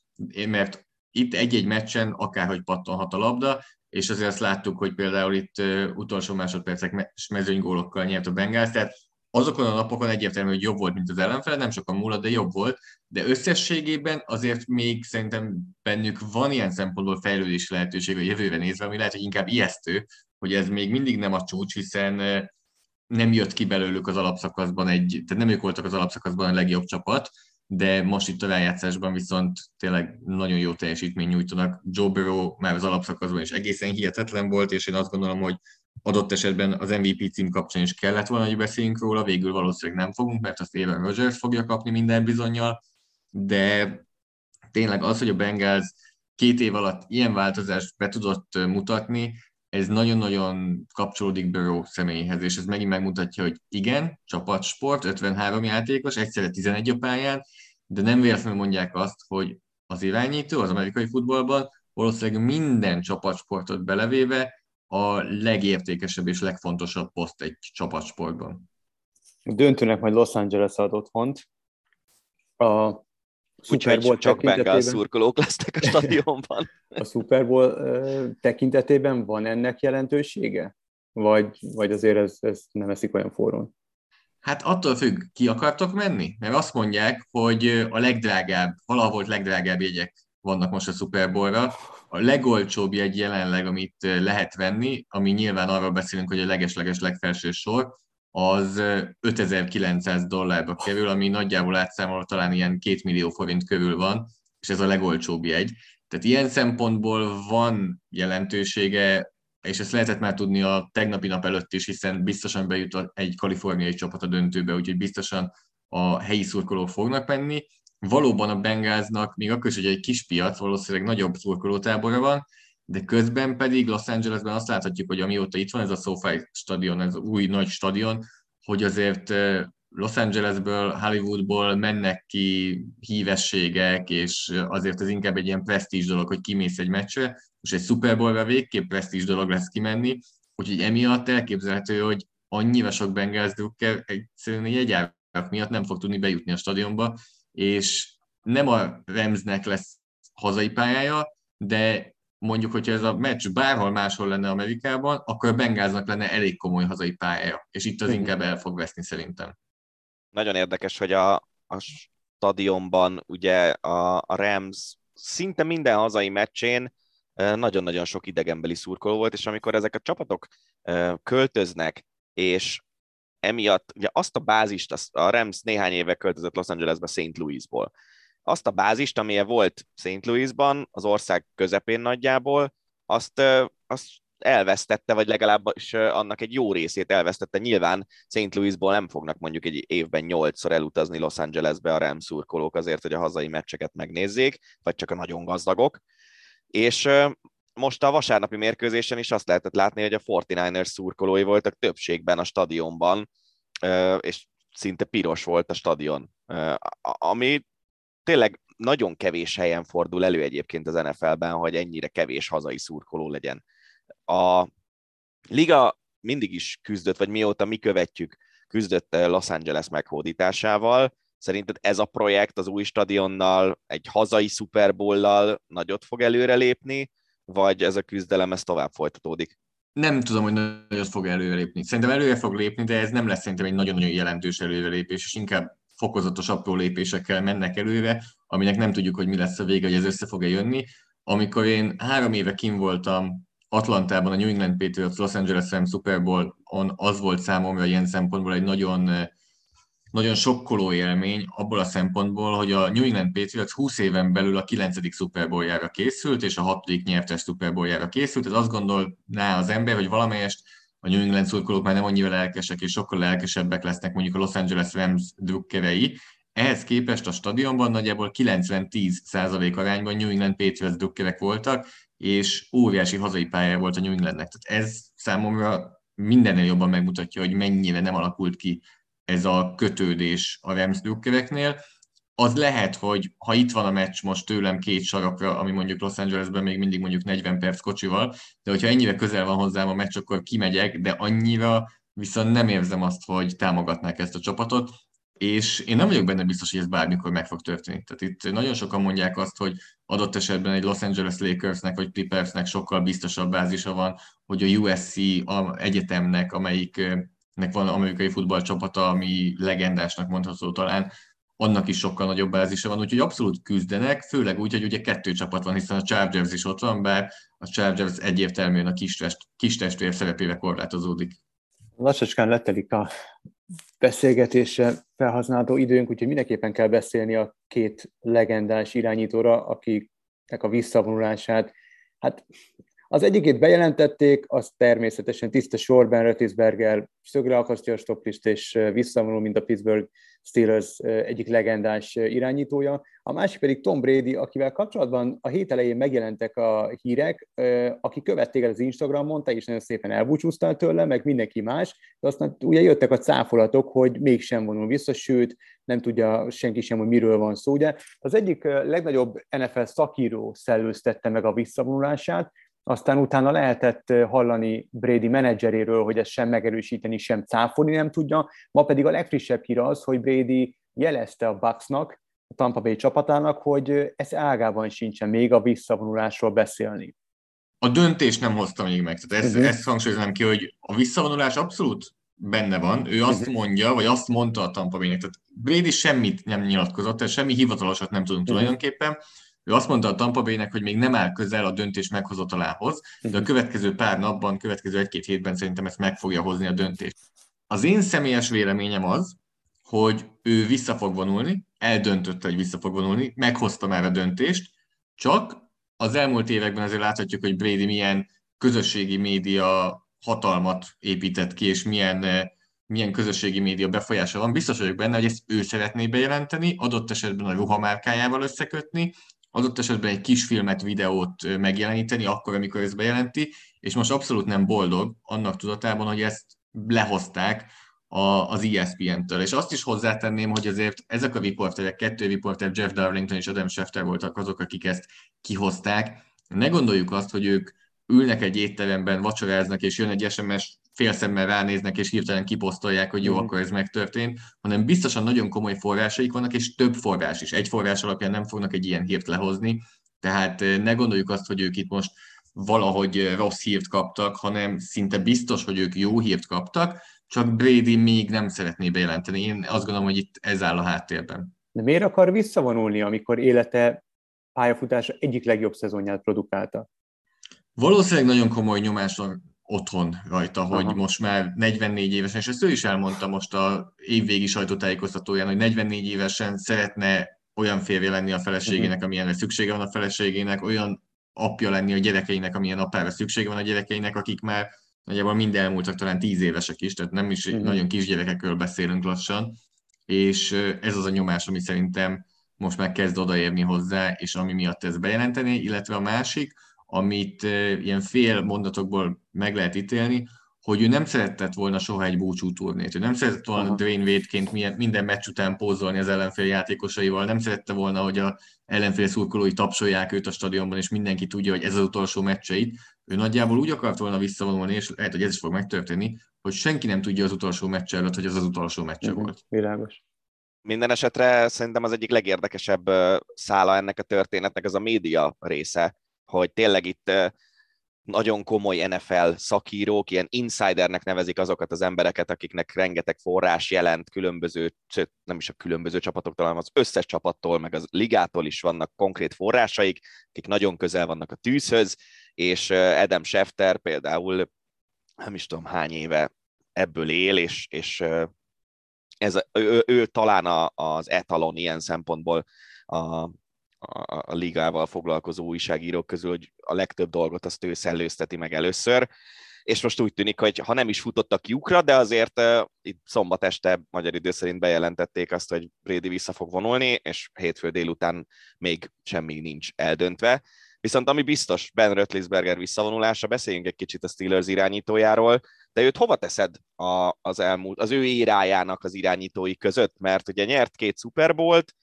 mert itt egy-egy meccsen akárhogy pattanhat a labda, és azért azt láttuk, hogy például itt utolsó másodpercek mezőnygólokkal nyert a Bengals, tehát azokon a napokon egyértelmű, hogy jobb volt, mint az ellenfele, nem sokan múlott, de jobb volt, de összességében azért még szerintem bennük van ilyen szempontból fejlődési lehetőség a jövőre nézve, ami lehet, hogy inkább ijesztő, hogy ez még mindig nem a csúcs, hiszen nem jött ki belőlük az alapszakaszban egy, tehát nem ők voltak az alapszakaszban a legjobb csapat, de most itt a rájátszásban viszont tényleg nagyon jó teljesítmény nyújtanak. Joe Burrow már az alapszakaszban is egészen hihetetlen volt, és én azt gondolom, hogy adott esetben az MVP cím kapcsán is kellett volna, hogy beszéljünk róla, végül valószínűleg nem fogunk, mert azt Aaron Rodgers fogja kapni minden bizonyal, de tényleg az, hogy a Bengals két év alatt ilyen változást be tudott mutatni, ez nagyon-nagyon kapcsolódik Burrow személyéhez, és ez megint megmutatja, hogy igen, csapatsport, 53 játékos, egyszerre 11 a pályán, de nem véletlenül mondják azt, hogy az irányító az amerikai futballban valószínűleg minden csapatsportot belevéve a legértékesebb és legfontosabb poszt egy csapatsportban. Döntőnek majd Los Angeles ad otthont. A Super Bowl csak Bengal szurkolók lesznek a stadionban. A Super Bowl tekintetében van ennek jelentősége? Vagy, vagy azért ez, ez nem eszik olyan forrón? Hát attól függ, ki akartok menni? Mert azt mondják, hogy a legdrágább, valahol legdrágább jegyek vannak most a Super Bowl-ra. A legolcsóbb jegy jelenleg, amit lehet venni, ami nyilván arról beszélünk, hogy a legesleges legfelső sor, az 5900 dollárba kerül, ami nagyjából átszámolva talán ilyen 2 millió forint körül van, és ez a legolcsóbb jegy. Tehát ilyen szempontból van jelentősége, és ezt lehetett már tudni a tegnapi nap előtt is, hiszen biztosan bejut egy kaliforniai csapat a döntőbe, úgyhogy biztosan a helyi szurkolók fognak menni. Valóban a Bengáznak, még akkor is, hogy egy kis piac, valószínűleg nagyobb szurkolótábora van, de közben pedig Los Angelesben azt láthatjuk, hogy amióta itt van ez a SoFi stadion, ez új nagy stadion, hogy azért Los Angelesből, Hollywoodból mennek ki hívességek, és azért ez inkább egy ilyen presztízs dolog, hogy kimész egy meccsre, és egy Super Bowl-ra végképp presztízs dolog lesz kimenni, úgyhogy emiatt elképzelhető, hogy annyira sok Bengals Drucker egyszerűen egy miatt nem fog tudni bejutni a stadionba, és nem a Remsnek lesz hazai pályája, de mondjuk, hogyha ez a meccs bárhol máshol lenne Amerikában, akkor a Bengáznak lenne elég komoly hazai pályája, és itt az uh-huh. inkább el fog veszni szerintem. Nagyon érdekes, hogy a, a stadionban ugye a, a Rams szinte minden hazai meccsén nagyon-nagyon sok idegenbeli szurkoló volt, és amikor ezek a csapatok költöznek, és emiatt ugye azt a bázist, a Rams néhány éve költözött Los Angelesbe St. Louisból, azt a bázist, amilyen volt St. Louisban, az ország közepén nagyjából, azt, azt elvesztette, vagy legalábbis annak egy jó részét elvesztette. Nyilván St. Louisból nem fognak mondjuk egy évben nyolcszor elutazni Los Angelesbe a Rams szurkolók azért, hogy a hazai meccseket megnézzék, vagy csak a nagyon gazdagok. És most a vasárnapi mérkőzésen is azt lehetett látni, hogy a 49ers szurkolói voltak többségben a stadionban, és szinte piros volt a stadion, ami tényleg nagyon kevés helyen fordul elő egyébként az NFL-ben, hogy ennyire kevés hazai szurkoló legyen. A liga mindig is küzdött, vagy mióta mi követjük, küzdött Los Angeles meghódításával. Szerinted ez a projekt az új stadionnal, egy hazai Super Bowl-lal nagyot fog előrelépni, vagy ez a küzdelem ez tovább folytatódik? Nem tudom, hogy nagyot fog előrelépni. Szerintem előre fog lépni, de ez nem lesz szerintem egy nagyon-nagyon jelentős előrelépés, és inkább fokozatos apró lépésekkel mennek előre, aminek nem tudjuk, hogy mi lesz a vége, hogy ez össze fog-e jönni. Amikor én három éve kim voltam Atlantában a New England Patriots Los Angeles Rams Super Bowl-on, az volt számomra ilyen szempontból egy nagyon, nagyon sokkoló élmény abból a szempontból, hogy a New England Patriots 20 éven belül a 9. Super Bowl-jára készült, és a 6. nyertes Super Bowl-jára készült. Ez azt gondolná az ember, hogy valamelyest a New England szurkolók már nem annyira lelkesek, és sokkal lelkesebbek lesznek mondjuk a Los Angeles Rams drukkerei. Ehhez képest a stadionban nagyjából 90-10 százalék arányban New England Patriots drukkerek voltak, és óriási hazai pályája volt a New Englandnek. Tehát ez számomra mindennél jobban megmutatja, hogy mennyire nem alakult ki ez a kötődés a Rams drukkereknél az lehet, hogy ha itt van a meccs most tőlem két sarokra, ami mondjuk Los Angelesben még mindig mondjuk 40 perc kocsival, de hogyha ennyire közel van hozzám a meccs, akkor kimegyek, de annyira viszont nem érzem azt, hogy támogatnák ezt a csapatot, és én nem vagyok benne biztos, hogy ez bármikor meg fog történni. Tehát itt nagyon sokan mondják azt, hogy adott esetben egy Los Angeles Lakersnek vagy Clippersnek sokkal biztosabb bázisa van, hogy a USC a egyetemnek, amelyiknek van amerikai futballcsapata, ami legendásnak mondható talán, annak is sokkal nagyobb bázisa van, úgyhogy abszolút küzdenek, főleg úgy, hogy ugye kettő csapat van, hiszen a Chargers is ott van, bár a Chargers egyértelműen a kis, test, kis testvér szerepével korlátozódik. Lassacskán letelik a beszélgetésre felhasználható időnk, úgyhogy mindenképpen kell beszélni a két legendás irányítóra, akiknek a visszavonulását, hát az egyikét bejelentették, az természetesen tiszta sorban Rötisberger szögre akasztja a stoplist, és visszavonul, mint a Pittsburgh Steelers egyik legendás irányítója. A másik pedig Tom Brady, akivel kapcsolatban a hét elején megjelentek a hírek, aki követték el az Instagramon, te is nagyon szépen elbúcsúztál tőle, meg mindenki más, de aztán ugye jöttek a cáfolatok, hogy mégsem vonul vissza, sőt, nem tudja senki sem, hogy miről van szó. Ugye az egyik legnagyobb NFL szakíró szellőztette meg a visszavonulását, aztán utána lehetett hallani Brady menedzseréről, hogy ezt sem megerősíteni, sem cáfolni nem tudja. Ma pedig a legfrissebb hír az, hogy Brady jelezte a Bucksnak, a Tampa Bay csapatának, hogy ez ágában sincsen még a visszavonulásról beszélni. A döntést nem hozta még meg. Tehát ezt, uh-huh. ezt hangsúlyozom ki, hogy a visszavonulás abszolút benne van. Ő azt uh-huh. mondja, vagy azt mondta a Tampa Bay-nek. Tehát Brady semmit nem nyilatkozott, tehát semmi hivatalosat nem tudunk uh-huh. tulajdonképpen. Ő azt mondta a Tampa Bay-nek, hogy még nem áll közel a döntés meghozatalához, de a következő pár napban, következő egy-két hétben szerintem ezt meg fogja hozni a döntést. Az én személyes véleményem az, hogy ő vissza fog vonulni, eldöntötte, hogy vissza fog vonulni, meghozta már a döntést, csak az elmúlt években azért láthatjuk, hogy Brady milyen közösségi média hatalmat épített ki, és milyen, milyen közösségi média befolyása van. Biztos vagyok benne, hogy ezt ő szeretné bejelenteni, adott esetben a ruhamárkájával összekötni, adott esetben egy kis filmet, videót megjeleníteni, akkor, amikor ezt bejelenti, és most abszolút nem boldog annak tudatában, hogy ezt lehozták a, az ESPN-től. És azt is hozzátenném, hogy azért ezek a riporterek, kettő riporter, Jeff Darlington és Adam Schefter voltak azok, akik ezt kihozták. Ne gondoljuk azt, hogy ők ülnek egy étteremben, vacsoráznak, és jön egy SMS, félszemmel ránéznek, és hirtelen kiposztolják, hogy jó, mm. akkor ez megtörtént, hanem biztosan nagyon komoly forrásaik vannak, és több forrás is. Egy forrás alapján nem fognak egy ilyen hírt lehozni, tehát eh, ne gondoljuk azt, hogy ők itt most valahogy rossz hírt kaptak, hanem szinte biztos, hogy ők jó hírt kaptak, csak Brady még nem szeretné bejelenteni. Én azt gondolom, hogy itt ez áll a háttérben. De miért akar visszavonulni, amikor élete pályafutása egyik legjobb szezonját produkálta? Valószínűleg nagyon komoly nyomás van otthon rajta, Aha. hogy most már 44 évesen, és ezt ő is elmondta most a évvégi sajtótájékoztatóján, hogy 44 évesen szeretne olyan férje lenni a feleségének, uh-huh. amilyenre szüksége van a feleségének, olyan apja lenni a gyerekeinek, amilyen apára szüksége van a gyerekeinek, akik már nagyjából mind elmúltak, talán tíz évesek is, tehát nem is uh-huh. nagyon kisgyerekekről beszélünk lassan, és ez az a nyomás, ami szerintem most már kezd odaérni hozzá, és ami miatt ez bejelenteni, illetve a másik, amit ilyen fél mondatokból meg lehet ítélni, hogy ő nem szeretett volna soha egy búcsú turnét. Ő nem szeretett volna uh-huh. Dwayne Wade-ként minden meccs után pózolni az ellenfél játékosaival, nem szerette volna, hogy a ellenfél szurkolói tapsolják őt a stadionban, és mindenki tudja, hogy ez az utolsó meccseit. Ő nagyjából úgy akart volna visszavonulni, és lehet, hogy ez is fog megtörténni, hogy senki nem tudja az utolsó meccs előtt, hogy ez az utolsó meccse uh-huh. volt. Világos. Minden esetre szerintem az egyik legérdekesebb szála ennek a történetnek az a média része, hogy tényleg itt nagyon komoly NFL szakírók, ilyen insidernek nevezik azokat az embereket, akiknek rengeteg forrás jelent különböző, nem is a különböző csapatoktól, hanem az összes csapattól, meg az ligától is vannak konkrét forrásaik, akik nagyon közel vannak a tűzhöz, és Adam Schefter például nem is tudom hány éve ebből él, és, és ez, ő, ő talán a, az etalon ilyen szempontból a, a, a ligával foglalkozó újságírók közül, hogy a legtöbb dolgot azt ő szellőzteti meg először, és most úgy tűnik, hogy ha nem is futottak lyukra, de azért uh, itt szombat este magyar idő szerint bejelentették azt, hogy Brady vissza fog vonulni, és hétfő délután még semmi nincs eldöntve. Viszont ami biztos, Ben Rötlisberger visszavonulása, beszéljünk egy kicsit a Steelers irányítójáról, de őt hova teszed a, az elmúlt, az ő érájának az irányítói között? Mert ugye nyert két Super Bowl-t,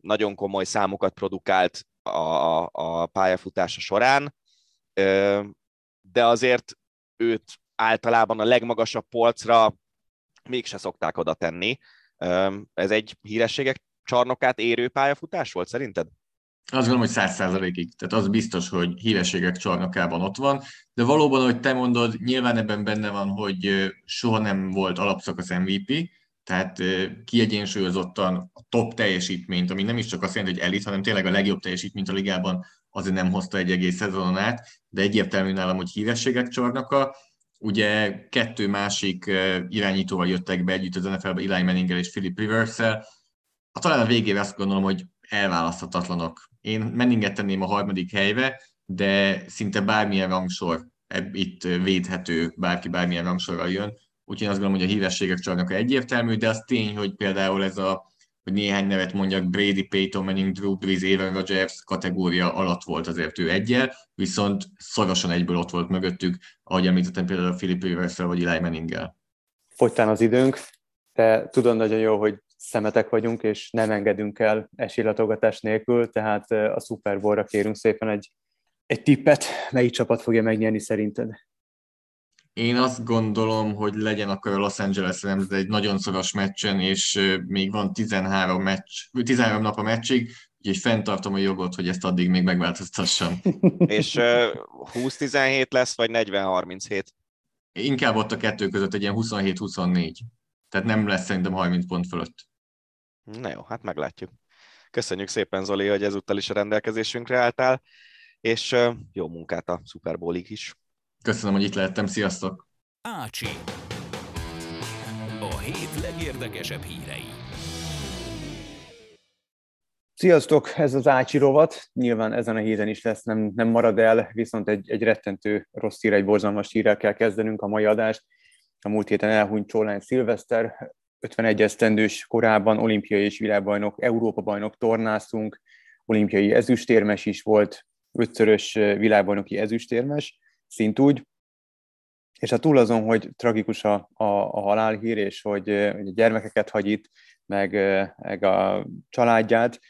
nagyon komoly számokat produkált a, a, pályafutása során, de azért őt általában a legmagasabb polcra mégse szokták oda tenni. Ez egy hírességek csarnokát érő pályafutás volt szerinted? Azt gondolom, hogy száz százalékig. Tehát az biztos, hogy hírességek csarnokában ott van, de valóban, ahogy te mondod, nyilván ebben benne van, hogy soha nem volt alapszakasz MVP, tehát kiegyensúlyozottan a top teljesítményt, ami nem is csak azt jelenti, hogy elit, hanem tényleg a legjobb teljesítményt a ligában azért nem hozta egy egész szezonon át, de egyértelmű nálam, hogy hírességek csarnoka. Ugye kettő másik irányítóval jöttek be együtt az NFL-be, Eli Manninggel és Philip Rivers-szel. A talán a végére azt gondolom, hogy elválaszthatatlanok. Én Manninget tenném a harmadik helyre, de szinte bármilyen rangsor itt védhető, bárki bármilyen rangsorral jön, úgyhogy azt gondolom, hogy a hívességek csalnak egyértelmű, de az tény, hogy például ez a hogy néhány nevet mondjak, Brady, Peyton Manning, Drew Brees, Aaron Rodgers kategória alatt volt azért ő egyel, viszont szorosan egyből ott volt mögöttük, ahogy említettem például a Philip rivers vagy Eli Manning-gel. Fogytán az időnk, te tudod nagyon jó, hogy szemetek vagyunk, és nem engedünk el esélylatogatás nélkül, tehát a Super Bowl-ra kérünk szépen egy, egy tippet, melyik csapat fogja megnyerni szerinted? Én azt gondolom, hogy legyen akkor a Los Angeles Rams egy nagyon szoros meccsen, és még van 13, meccs, 13 nap a meccsig, úgyhogy fenntartom a jogot, hogy ezt addig még megváltoztassam. És uh, 20-17 lesz, vagy 40-37? Inkább ott a kettő között egy ilyen 27-24. Tehát nem lesz szerintem 30 pont fölött. Na jó, hát meglátjuk. Köszönjük szépen, Zoli, hogy ezúttal is a rendelkezésünkre álltál, és uh, jó munkát a Super Bowlig is. Köszönöm, hogy itt lehettem, sziasztok! Ácsi. A hét legérdekesebb hírei. Sziasztok, ez az Ácsi rovat. Nyilván ezen a héten is lesz, nem, nem marad el, viszont egy, egy rettentő rossz hír, egy borzalmas hírrel kell kezdenünk a mai adást. A múlt héten elhunyt Csolány Szilveszter, 51 esztendős korában olimpiai és világbajnok, Európa-bajnok tornászunk, olimpiai ezüstérmes is volt, ötszörös világbajnoki ezüstérmes, szintúgy. És a túl azon, hogy tragikus a, a, a halálhír, és hogy, hogy a gyermekeket hagy itt, meg, meg a családját,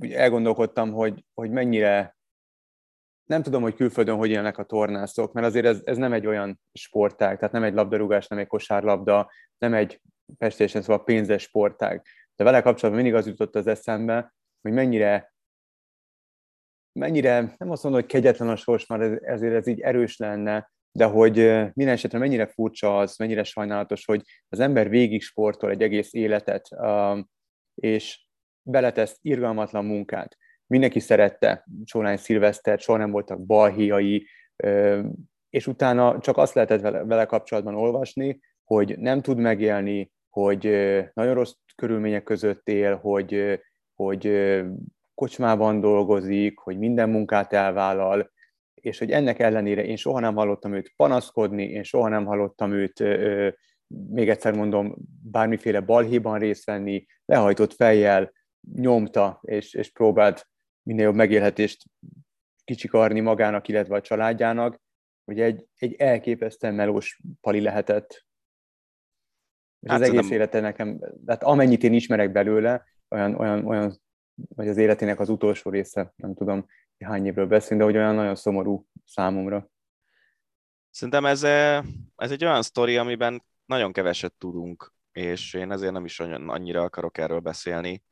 úgy elgondolkodtam, hogy, hogy mennyire, nem tudom, hogy külföldön hogy élnek a tornászok, mert azért ez, ez nem egy olyan sportág, tehát nem egy labdarúgás, nem egy kosárlabda, nem egy festésen szóval pénzes sportág. De vele kapcsolatban mindig az jutott az eszembe, hogy mennyire mennyire, nem azt mondom, hogy kegyetlen a sors, mert ezért ez így erős lenne, de hogy minden esetre mennyire furcsa az, mennyire sajnálatos, hogy az ember végig sportol egy egész életet, és beletesz irgalmatlan munkát. Mindenki szerette Csólány Szilvesztert, soha nem voltak balhéjai, és utána csak azt lehetett vele, vele kapcsolatban olvasni, hogy nem tud megélni, hogy nagyon rossz körülmények között él, hogy, hogy kocsmában dolgozik, hogy minden munkát elvállal, és hogy ennek ellenére én soha nem hallottam őt panaszkodni, én soha nem hallottam őt, még egyszer mondom, bármiféle balhéban részt venni, lehajtott fejjel, nyomta, és, és próbált minél jobb megélhetést kicsikarni magának, illetve a családjának, hogy egy, egy elképesztően melós pali lehetett. És hát az egész nem... élete nekem, tehát amennyit én ismerek belőle, olyan, olyan, olyan vagy az életének az utolsó része, nem tudom, hány évről beszélni, de hogy olyan nagyon szomorú számomra. Szerintem ez, eh, ez egy olyan sztori, amiben nagyon keveset tudunk, és én ezért nem is annyira akarok erről beszélni.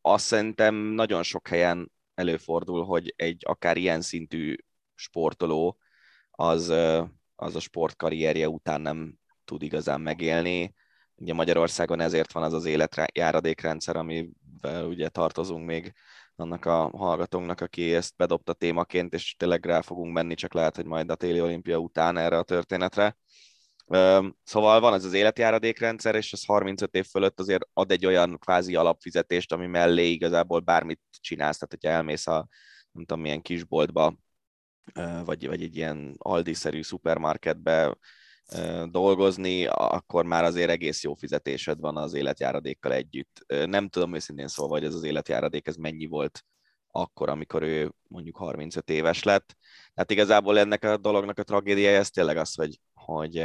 Azt szerintem nagyon sok helyen előfordul, hogy egy akár ilyen szintű sportoló az, az a sportkarrierje után nem tud igazán megélni, Ugye Magyarországon ezért van az az életjáradékrendszer, amivel ugye tartozunk még annak a hallgatónknak, aki ezt bedobta témaként, és tényleg rá fogunk menni, csak lehet, hogy majd a téli olimpia után erre a történetre. Szóval van ez az életjáradékrendszer, és ez 35 év fölött azért ad egy olyan kvázi alapfizetést, ami mellé igazából bármit csinálsz, tehát hogyha elmész a nem tudom milyen kisboltba, vagy, vagy egy ilyen Aldi-szerű szupermarketbe, dolgozni, akkor már azért egész jó fizetésed van az életjáradékkal együtt. Nem tudom őszintén szólva, hogy ez az életjáradék ez mennyi volt akkor, amikor ő mondjuk 35 éves lett. Tehát igazából ennek a dolognak a tragédiája ez tényleg az, hogy, hogy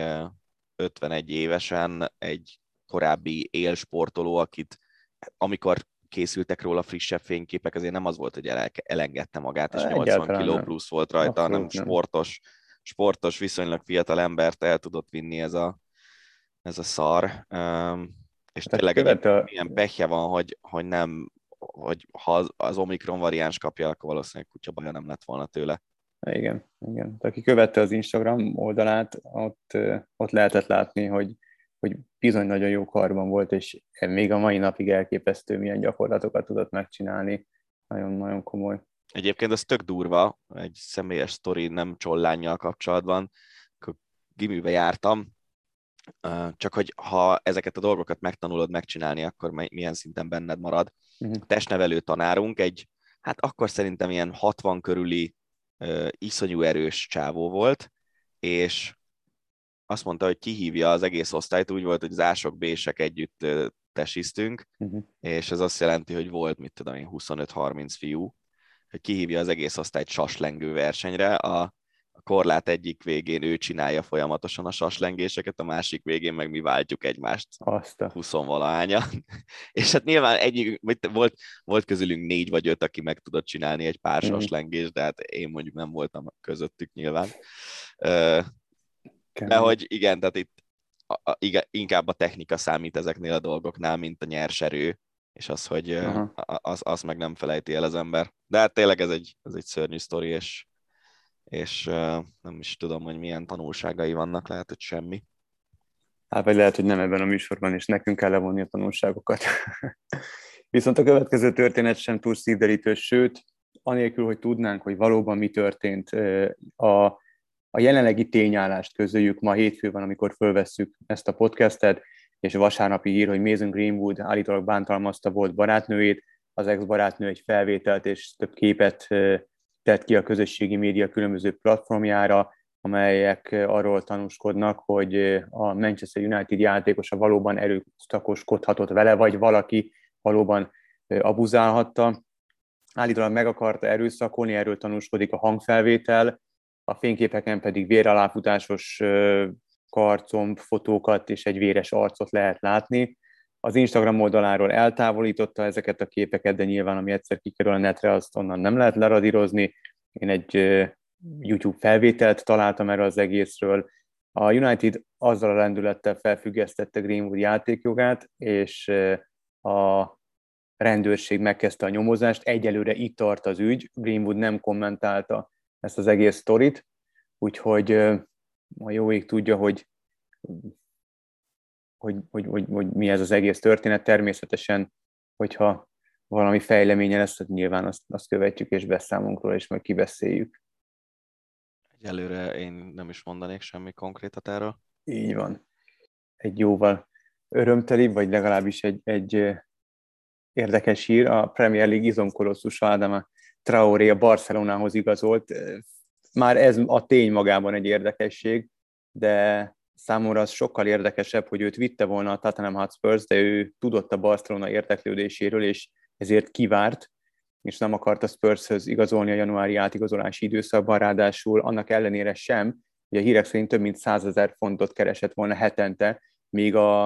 51 évesen egy korábbi élsportoló, akit amikor készültek róla frissebb fényképek, azért nem az volt, hogy elengedte magát, és 80 kg plusz volt rajta, Abszolút hanem sportos, sportos, viszonylag fiatal embert el tudott vinni ez a, ez a szar. És hát tényleg a... ilyen pehje van, hogy, hogy nem, hogy ha az Omikron variáns kapja, akkor valószínűleg kutya baja nem lett volna tőle. Igen, igen. Aki követte az Instagram oldalát, ott, ott lehetett látni, hogy, hogy bizony nagyon jó karban volt, és még a mai napig elképesztő, milyen gyakorlatokat tudott megcsinálni. Nagyon-nagyon komoly. Egyébként ez tök durva, egy személyes sztori nem csollányjal kapcsolatban. Akkor giműbe jártam, csak hogy ha ezeket a dolgokat megtanulod megcsinálni, akkor milyen szinten benned marad. Uh-huh. Testnevelő tanárunk egy, hát akkor szerintem ilyen 60 körüli uh, iszonyú erős csávó volt, és azt mondta, hogy kihívja az egész osztályt, úgy volt, hogy az ások bések együtt uh, tesisztünk, uh-huh. és ez azt jelenti, hogy volt, mit tudom én, 25-30 fiú, hogy kihívja az egész osztályt saslengő versenyre. A, a korlát egyik végén ő csinálja folyamatosan a saslengéseket, a másik végén meg mi váltjuk egymást Azt a... 20 valahánya. És hát nyilván egyik, volt, volt közülünk négy vagy öt, aki meg tudott csinálni egy pár Mhm. saslengést, de hát én mondjuk nem voltam közöttük nyilván. De hogy igen, tehát itt a, a, inkább a technika számít ezeknél a dolgoknál, mint a nyerserő, és az, hogy Aha. az, az meg nem felejti el az ember. De hát tényleg ez egy, ez egy szörnyű sztori, és, és nem is tudom, hogy milyen tanulságai vannak, lehet, hogy semmi. Hát vagy lehet, hogy nem ebben a műsorban, és nekünk kell levonni a tanulságokat. Viszont a következő történet sem túl szívderítő, sőt, anélkül, hogy tudnánk, hogy valóban mi történt, a, a jelenlegi tényállást közöljük ma hétfő van, amikor fölvesszük ezt a podcastet, és vasárnapi hír, hogy Mason Greenwood állítólag bántalmazta volt barátnőjét, az ex-barátnő egy felvételt és több képet tett ki a közösségi média különböző platformjára, amelyek arról tanúskodnak, hogy a Manchester United játékosa valóban erőszakoskodhatott vele, vagy valaki valóban abuzálhatta. Állítólag meg akarta erőszakolni, erről tanúskodik a hangfelvétel, a fényképeken pedig véraláfutásos karcomb fotókat és egy véres arcot lehet látni. Az Instagram oldaláról eltávolította ezeket a képeket, de nyilván ami egyszer kikerül a netre, azt onnan nem lehet leradírozni. Én egy YouTube felvételt találtam erről az egészről. A United azzal a lendülettel felfüggesztette Greenwood játékjogát, és a rendőrség megkezdte a nyomozást. Egyelőre itt tart az ügy, Greenwood nem kommentálta ezt az egész sztorit, úgyhogy a jó ég tudja, hogy, hogy, hogy, hogy, hogy mi ez az egész történet. Természetesen, hogyha valami fejleménye lesz, hát nyilván azt, azt követjük és beszámunk róla, és majd kibeszéljük. Egyelőre én nem is mondanék semmi konkrétat erről. Így van. Egy jóval örömteli, vagy legalábbis egy, egy érdekes hír. A Premier League izomkolosszus Adama Traoré a Barcelonához igazolt. Már ez a tény magában egy érdekesség, de számomra az sokkal érdekesebb, hogy őt vitte volna a Tottenham Hotspurs, de ő tudott a Barcelona érdeklődéséről, és ezért kivárt, és nem akart a Spurshöz igazolni a januári átigazolási időszakban, ráadásul annak ellenére sem, hogy a hírek szerint több mint 100 ezer fontot keresett volna hetente, míg a,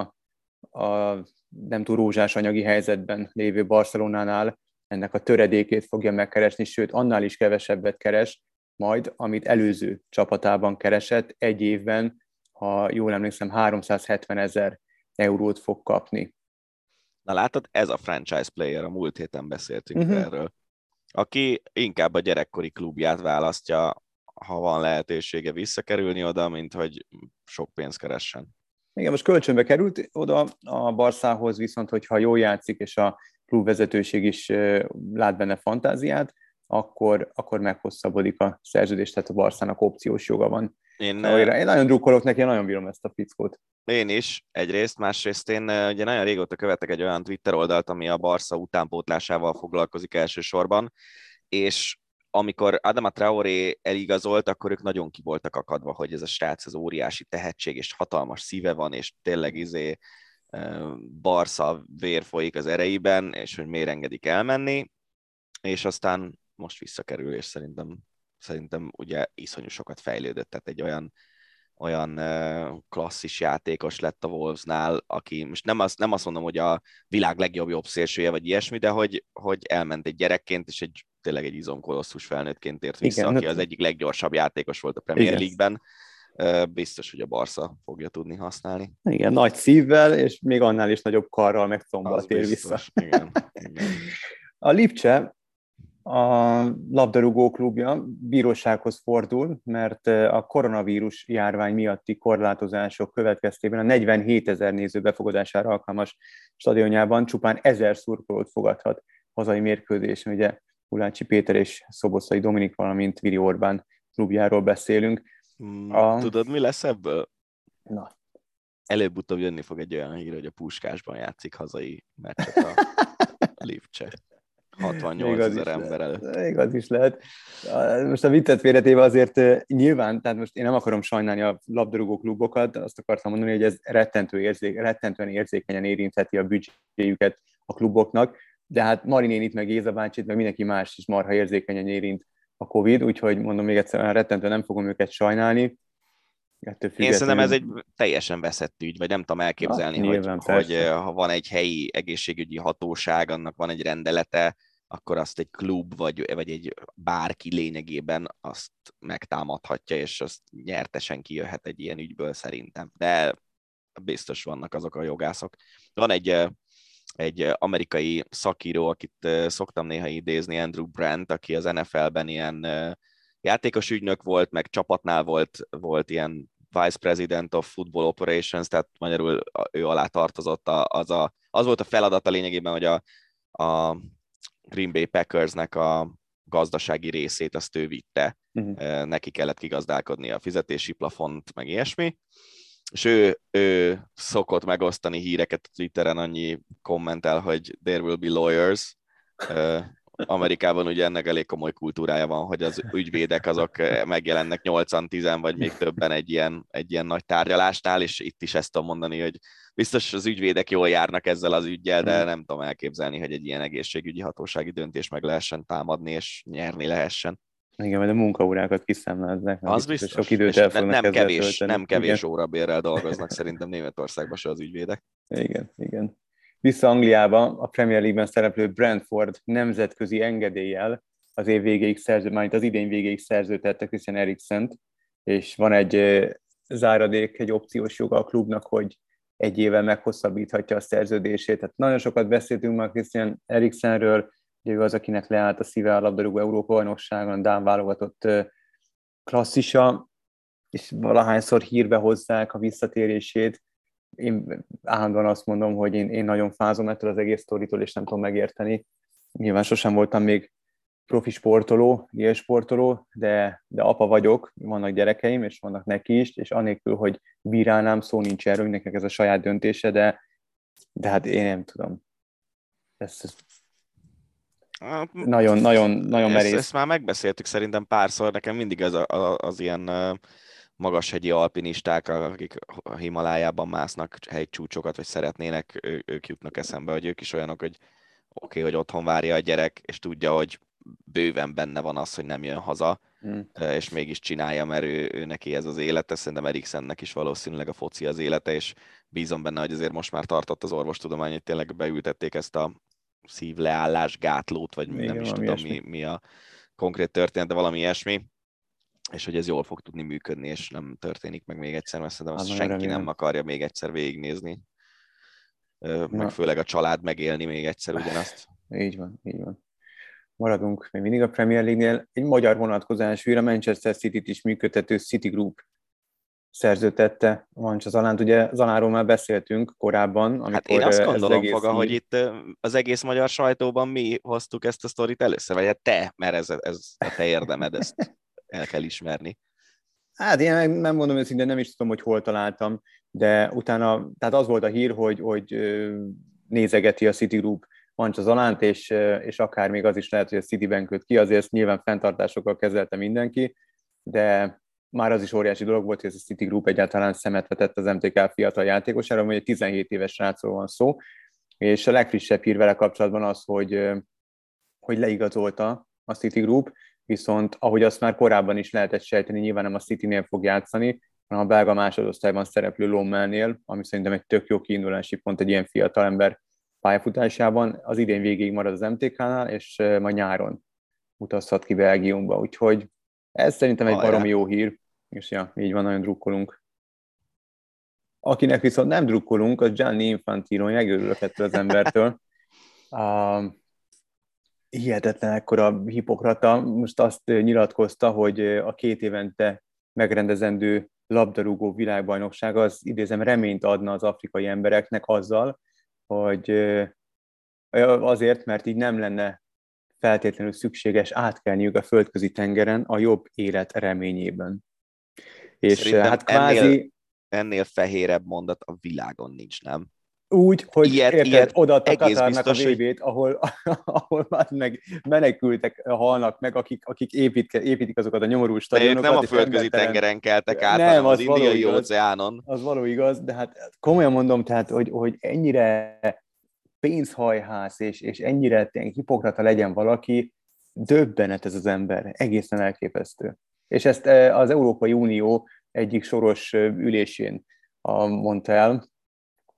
a nem túl rózsás anyagi helyzetben lévő Barcelonánál ennek a töredékét fogja megkeresni, sőt, annál is kevesebbet keres, majd, amit előző csapatában keresett, egy évben, ha jól emlékszem, 370 ezer eurót fog kapni. Na látod, ez a franchise player, a múlt héten beszéltünk uh-huh. erről, aki inkább a gyerekkori klubját választja, ha van lehetősége visszakerülni oda, mint hogy sok pénzt keressen. Igen, most kölcsönbe került oda a Barszához, viszont hogyha jól játszik, és a klubvezetőség is lát benne fantáziát, akkor, akkor meghosszabbodik a szerződés, tehát a Barszának opciós joga van. Én, én nagyon drukkolok neki, nagyon bírom ezt a fickót. Én is, egyrészt, másrészt én ugye nagyon régóta követek egy olyan Twitter oldalt, ami a Barca utánpótlásával foglalkozik elsősorban, és amikor Adama Traoré eligazolt, akkor ők nagyon ki voltak akadva, hogy ez a srác az óriási tehetség, és hatalmas szíve van, és tényleg izé Barca vér folyik az ereiben, és hogy miért engedik elmenni, és aztán most visszakerül, és szerintem, szerintem ugye iszonyú sokat fejlődött, tehát egy olyan olyan klasszis játékos lett a Wolvesnál, aki most nem, az, nem azt mondom, hogy a világ legjobb jobb szélsője, vagy ilyesmi, de hogy, hogy elment egy gyerekként, és egy tényleg egy izomkolosszus felnőttként ért vissza, Igen, aki az egyik leggyorsabb játékos volt a Premier League-ben. Biztos, hogy a Barca fogja tudni használni. Igen, nagy szívvel, és még annál is nagyobb karral meg combbal tér vissza. Igen, igen. A Lipcse a labdarúgó klubja bírósághoz fordul, mert a koronavírus járvány miatti korlátozások következtében a 47 ezer néző befogadására alkalmas stadionjában csupán ezer szurkolót fogadhat hazai mérkőzésen. Ugye Ulácsi Péter és Szoboszai Dominik, valamint Viri Orbán klubjáról beszélünk. A... Tudod, mi lesz ebből? Na. Előbb-utóbb jönni fog egy olyan hír, hogy a Puskásban játszik hazai meccset a Lipcse. 68 ezer ember előtt. Igaz is lehet. Most a viccet félretéve azért nyilván, tehát most én nem akarom sajnálni a labdarúgó klubokat, azt akartam mondani, hogy ez rettentő érzék, rettentően érzékenyen érintheti a büdzséjüket a kluboknak, de hát Marinén itt meg Géza bácsit, meg mindenki más is marha érzékenyen érint a Covid, úgyhogy mondom még egyszer, rettentő nem fogom őket sajnálni. Ettől Én szerintem ez egy teljesen veszett ügy, vagy nem tudom elképzelni, Na, hogy, hogy ha van egy helyi egészségügyi hatóság, annak van egy rendelete, akkor azt egy klub vagy, vagy egy bárki lényegében azt megtámadhatja, és azt nyertesen kijöhet egy ilyen ügyből szerintem. De biztos vannak azok a jogászok. Van egy, egy amerikai szakíró, akit szoktam néha idézni, Andrew Brandt, aki az NFL-ben ilyen játékos ügynök volt, meg csapatnál volt, volt ilyen Vice President of Football Operations, tehát magyarul ő alá tartozott, az, a, az volt a feladata lényegében, hogy a, a Green Bay Packersnek a gazdasági részét azt ő vitte, uh-huh. neki kellett kigazdálkodni a fizetési plafont, meg ilyesmi, és ő, ő szokott megosztani híreket a Twitteren, annyi kommentel, hogy there will be lawyers, Amerikában ugye ennek elég komoly kultúrája van, hogy az ügyvédek azok megjelennek 8-10 vagy még többen egy ilyen, egy ilyen nagy tárgyalásnál, és itt is ezt tudom mondani, hogy biztos az ügyvédek jól járnak ezzel az ügyjel, de hmm. nem tudom elképzelni, hogy egy ilyen egészségügyi hatósági döntés meg lehessen támadni, és nyerni lehessen. Igen, mert a munkaórákat kiszámláznak. Az biztos. Sok időt el nem, nem kevés, tölteni. nem kevés órabérrel dolgoznak szerintem Németországban se az ügyvédek. Igen, igen. Vissza Angliába a Premier League-ben szereplő Brentford nemzetközi engedéllyel az év végéig szerző, majd az idén végéig szerződtette Christian Eriksen, és van egy záradék, egy opciós joga a klubnak, hogy egy éve meghosszabbíthatja a szerződését. Tehát nagyon sokat beszéltünk már Christian Eriksenről, ugye ő az, akinek leállt a szíve a labdarúgó Európa bajnokságon, Dán válogatott klasszisa, és valahányszor hírbe hozzák a visszatérését. Én állandóan azt mondom, hogy én, én nagyon fázom ettől az egész sztoritól, és nem tudom megérteni. Nyilván sosem voltam még profi sportoló, sportoló, de, de apa vagyok, vannak gyerekeim, és vannak neki is, és anélkül, hogy bírálnám, szó nincs erről, nekik ez a saját döntése, de, de hát én nem tudom. Ez, hát, nagyon, nagyon, nagyon merész. Ezt, ezt már megbeszéltük szerintem párszor, nekem mindig ez a, a, az ilyen magashegyi alpinisták, akik a Himalájában másznak hegycsúcsokat, vagy szeretnének, ő, ők jutnak eszembe, hogy ők is olyanok, hogy oké, okay, hogy otthon várja a gyerek, és tudja, hogy bőven benne van az, hogy nem jön haza, mm. és mégis csinálja, mert ő, ő neki ez az élete, szerintem Eriksennek is valószínűleg a foci az élete, és bízom benne, hogy azért most már tartott az orvostudomány, hogy tényleg beültették ezt a szívleállás gátlót, vagy Igen, nem is tudom mi, mi a konkrét történet, de valami ilyesmi, és hogy ez jól fog tudni működni, és nem történik meg még egyszer, mert szerintem azt hát, senki remélem. nem akarja még egyszer végignézni, meg Na. főleg a család megélni még egyszer ugyanazt. Így van, így van maradunk még mindig a Premier League-nél. Egy magyar vonatkozású, a Manchester City-t is működtető City Group szerződtette Mancs Zalánt. Ugye Zaláról már beszéltünk korábban. Amikor hát én azt gondolom, egész Foga, hogy itt az egész magyar sajtóban mi hoztuk ezt a sztorit először, vagy hát te, mert ez, ez a te érdemed, ezt el kell ismerni. Hát én nem mondom őszintén, nem is tudom, hogy hol találtam, de utána, tehát az volt a hír, hogy, hogy nézegeti a City Zalánt, és, és akár még az is lehet, hogy a Citibank köt ki, azért ezt nyilván fenntartásokkal kezelte mindenki, de már az is óriási dolog volt, hogy ez a City Group egyáltalán szemet vetett az MTK fiatal játékosára, hogy egy 17 éves srácról van szó, és a legfrissebb hír vele kapcsolatban az, hogy, hogy leigazolta a City Group, viszont ahogy azt már korábban is lehetett sejteni, nyilván nem a City-nél fog játszani, hanem a belga másodosztályban szereplő Lommelnél, ami szerintem egy tök jó kiindulási pont egy ilyen fiatal ember pályafutásában. Az idén végig marad az MTK-nál, és majd nyáron utazhat ki Belgiumba, úgyhogy ez szerintem egy baromi jó hír, és ja, így van, nagyon drukkolunk. Akinek viszont nem drukkolunk, az Gianni Infantino, megörülök ettől az embertől. Uh, hihetetlen ekkora hipokrata. Most azt nyilatkozta, hogy a két évente megrendezendő labdarúgó világbajnokság az idézem reményt adna az afrikai embereknek azzal, hogy azért, mert így nem lenne feltétlenül szükséges átkelniük a földközi tengeren a jobb élet reményében. És Szerintem hát kvázi... Ennél, ennél fehérebb mondat a világon nincs, nem? Úgy, hogy ilyet, érted, ilyet odaadta Katarnak a vb ahol, ahol már meg menekültek halnak meg, akik, akik épít, építik azokat a nyomorú stadionokat. nem a földközi tengeren keltek át, nem, hanem az, az indiai igaz, óceánon. Az való igaz, de hát komolyan mondom, tehát, hogy, hogy ennyire pénzhajhász és, és ennyire hipokrata legyen valaki, döbbenet ez az ember, egészen elképesztő. És ezt az Európai Unió egyik soros ülésén mondta el,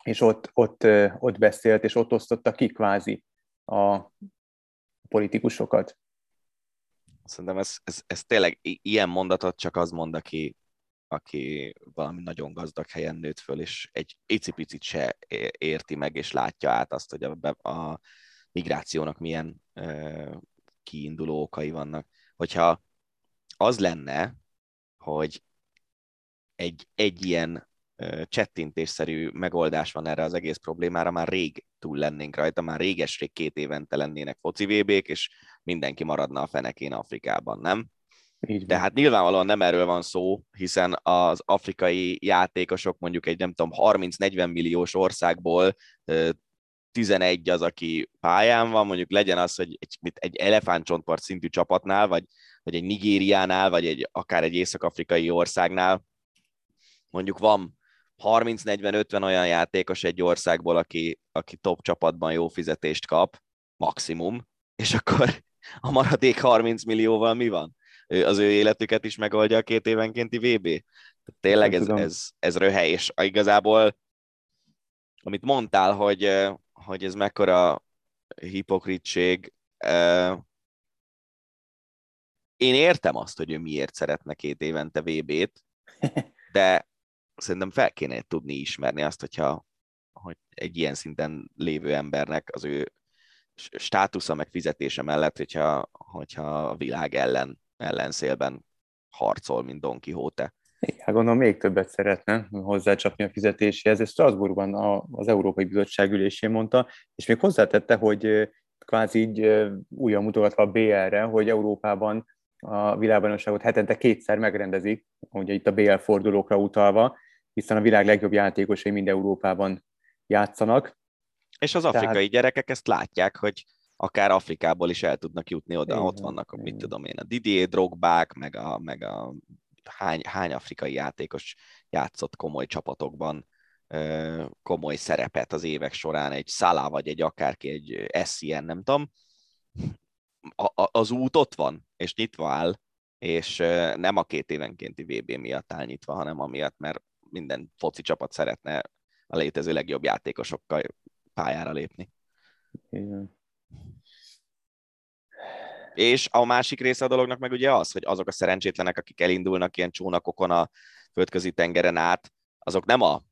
és ott, ott, ott beszélt, és ott osztotta ki kvázi a politikusokat. Szerintem ez, ez, ez tényleg ilyen mondatot csak az mond, aki, aki valami nagyon gazdag helyen nőtt föl, és egy icipicit se érti meg, és látja át azt, hogy a, a migrációnak milyen ö, kiinduló okai vannak. Hogyha az lenne, hogy egy, egy ilyen csettintésszerű megoldás van erre az egész problémára, már rég túl lennénk rajta, már réges-rég két évente lennének foci vb és mindenki maradna a fenekén Afrikában, nem? Így De hát nyilvánvalóan nem erről van szó, hiszen az afrikai játékosok mondjuk egy nem tudom 30-40 milliós országból 11 az, aki pályán van, mondjuk legyen az, hogy egy, egy elefántcsontpart szintű csapatnál, vagy, vagy egy Nigériánál, vagy egy, akár egy észak-afrikai országnál, mondjuk van 30-40-50 olyan játékos egy országból, aki, aki top csapatban jó fizetést kap, maximum, és akkor a maradék 30 millióval mi van? Az ő életüket is megoldja a két évenkénti VB? Tényleg ez, ez, ez röhely, és igazából amit mondtál, hogy, hogy ez mekkora hipokritség, én értem azt, hogy ő miért szeretne két évente VB-t, de szerintem fel kéne tudni ismerni azt, hogyha hogy egy ilyen szinten lévő embernek az ő státusza meg fizetése mellett, hogyha, hogyha a világ ellen, ellenszélben harcol, mint Don Quixote. Igen, gondolom még többet szeretne hozzácsapni a fizetéséhez. Ez Strasbourgban az Európai Bizottság ülésén mondta, és még hozzátette, hogy kvázi így újra mutogatva a BL-re, hogy Európában a világbajnokságot hetente kétszer megrendezik, ugye itt a BL fordulókra utalva, hiszen a világ legjobb játékosai mind Európában játszanak. És az afrikai Tehát... gyerekek ezt látják, hogy akár Afrikából is el tudnak jutni oda, igen, ott vannak, igen. mit tudom én, a Didier Drogbák, meg a, meg a hány, hány afrikai játékos játszott komoly csapatokban komoly szerepet az évek során, egy Szalá vagy egy akárki, egy SCN, nem tudom. A, a, az út ott van, és nyitva áll, és nem a két évenkénti VB miatt áll nyitva, hanem amiatt, mert minden foci csapat szeretne a létező legjobb játékosokkal pályára lépni. Igen. És a másik része a dolognak meg ugye az, hogy azok a szerencsétlenek, akik elindulnak ilyen csónakokon a földközi tengeren át, azok nem a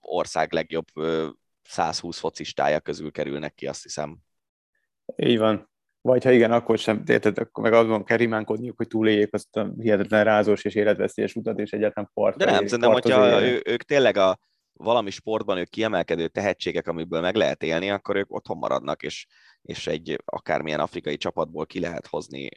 ország legjobb 120 focistája közül kerülnek ki, azt hiszem. Így van. Vagy ha igen, akkor sem, érted, akkor meg azon kell rimánkodniuk, hogy túléljék azt a hihetetlen rázós és életveszélyes utat, és egyáltalán part. De nem, szerintem, hogyha ő, ők tényleg a valami sportban ők kiemelkedő tehetségek, amiből meg lehet élni, akkor ők otthon maradnak, és, és egy akármilyen afrikai csapatból ki lehet hozni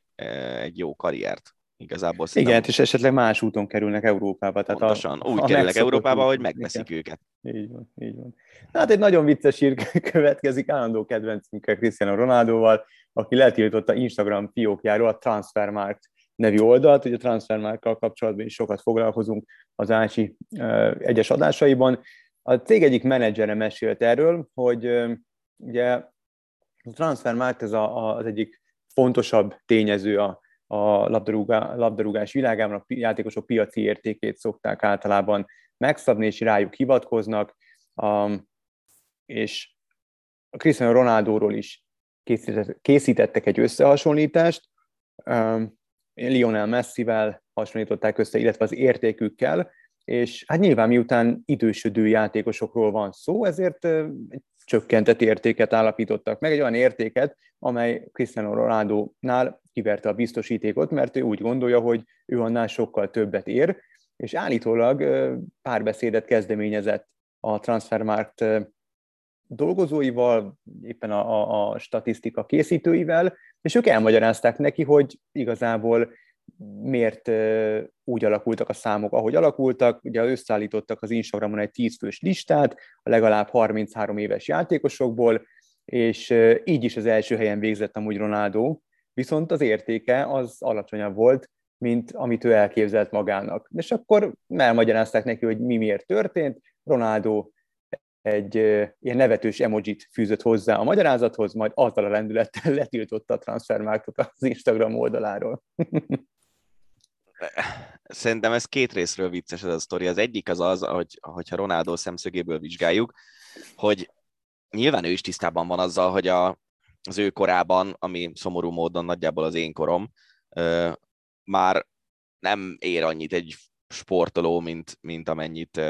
egy jó karriert. Igazából szerintem... Igen, és esetleg más úton kerülnek Európába. Tehát Pontosan, a, úgy a kerülnek Európába, hogy megbeszik igen. őket. Így van, így van. Hát egy nagyon vicces ír következik, állandó kedvencünkkel Cristiano Ronaldoval, aki letiltotta Instagram fiókjáról a Transfermarkt nevű oldalt, ugye a Transfermarkkal kapcsolatban is sokat foglalkozunk az Ácsi egyes adásaiban. A cég egyik menedzsere mesélt erről, hogy ugye a Transfermarkt ez a, az egyik fontosabb tényező a, a labdarúgá, labdarúgás világában, a játékosok piaci értékét szokták általában megszabni, és rájuk hivatkoznak, um, és a Cristiano Ronaldóról is készítettek egy összehasonlítást, Lionel Messivel hasonlították össze, illetve az értékükkel, és hát nyilván miután idősödő játékosokról van szó, ezért csökkentett értéket állapítottak meg, egy olyan értéket, amely Cristiano Ronaldo-nál kiverte a biztosítékot, mert ő úgy gondolja, hogy ő annál sokkal többet ér, és állítólag párbeszédet kezdeményezett a Transfermarkt dolgozóival, éppen a, a, a statisztika készítőivel, és ők elmagyarázták neki, hogy igazából miért úgy alakultak a számok, ahogy alakultak. Ugye összeállítottak az Instagramon egy 10 fős listát, a legalább 33 éves játékosokból, és így is az első helyen végzett amúgy Ronaldo, viszont az értéke az alacsonyabb volt, mint amit ő elképzelt magának. És akkor elmagyarázták neki, hogy mi miért történt. Ronaldo egy ilyen nevetős emojit fűzött hozzá a magyarázathoz, majd azzal a lendülettel letiltotta a transfermárkot az Instagram oldaláról. Szerintem ez két részről vicces ez a sztori. Az egyik az az, hogy, hogyha Ronaldo szemszögéből vizsgáljuk, hogy nyilván ő is tisztában van azzal, hogy a, az ő korában, ami szomorú módon nagyjából az én korom, már nem ér annyit egy sportoló, mint, mint, amennyit,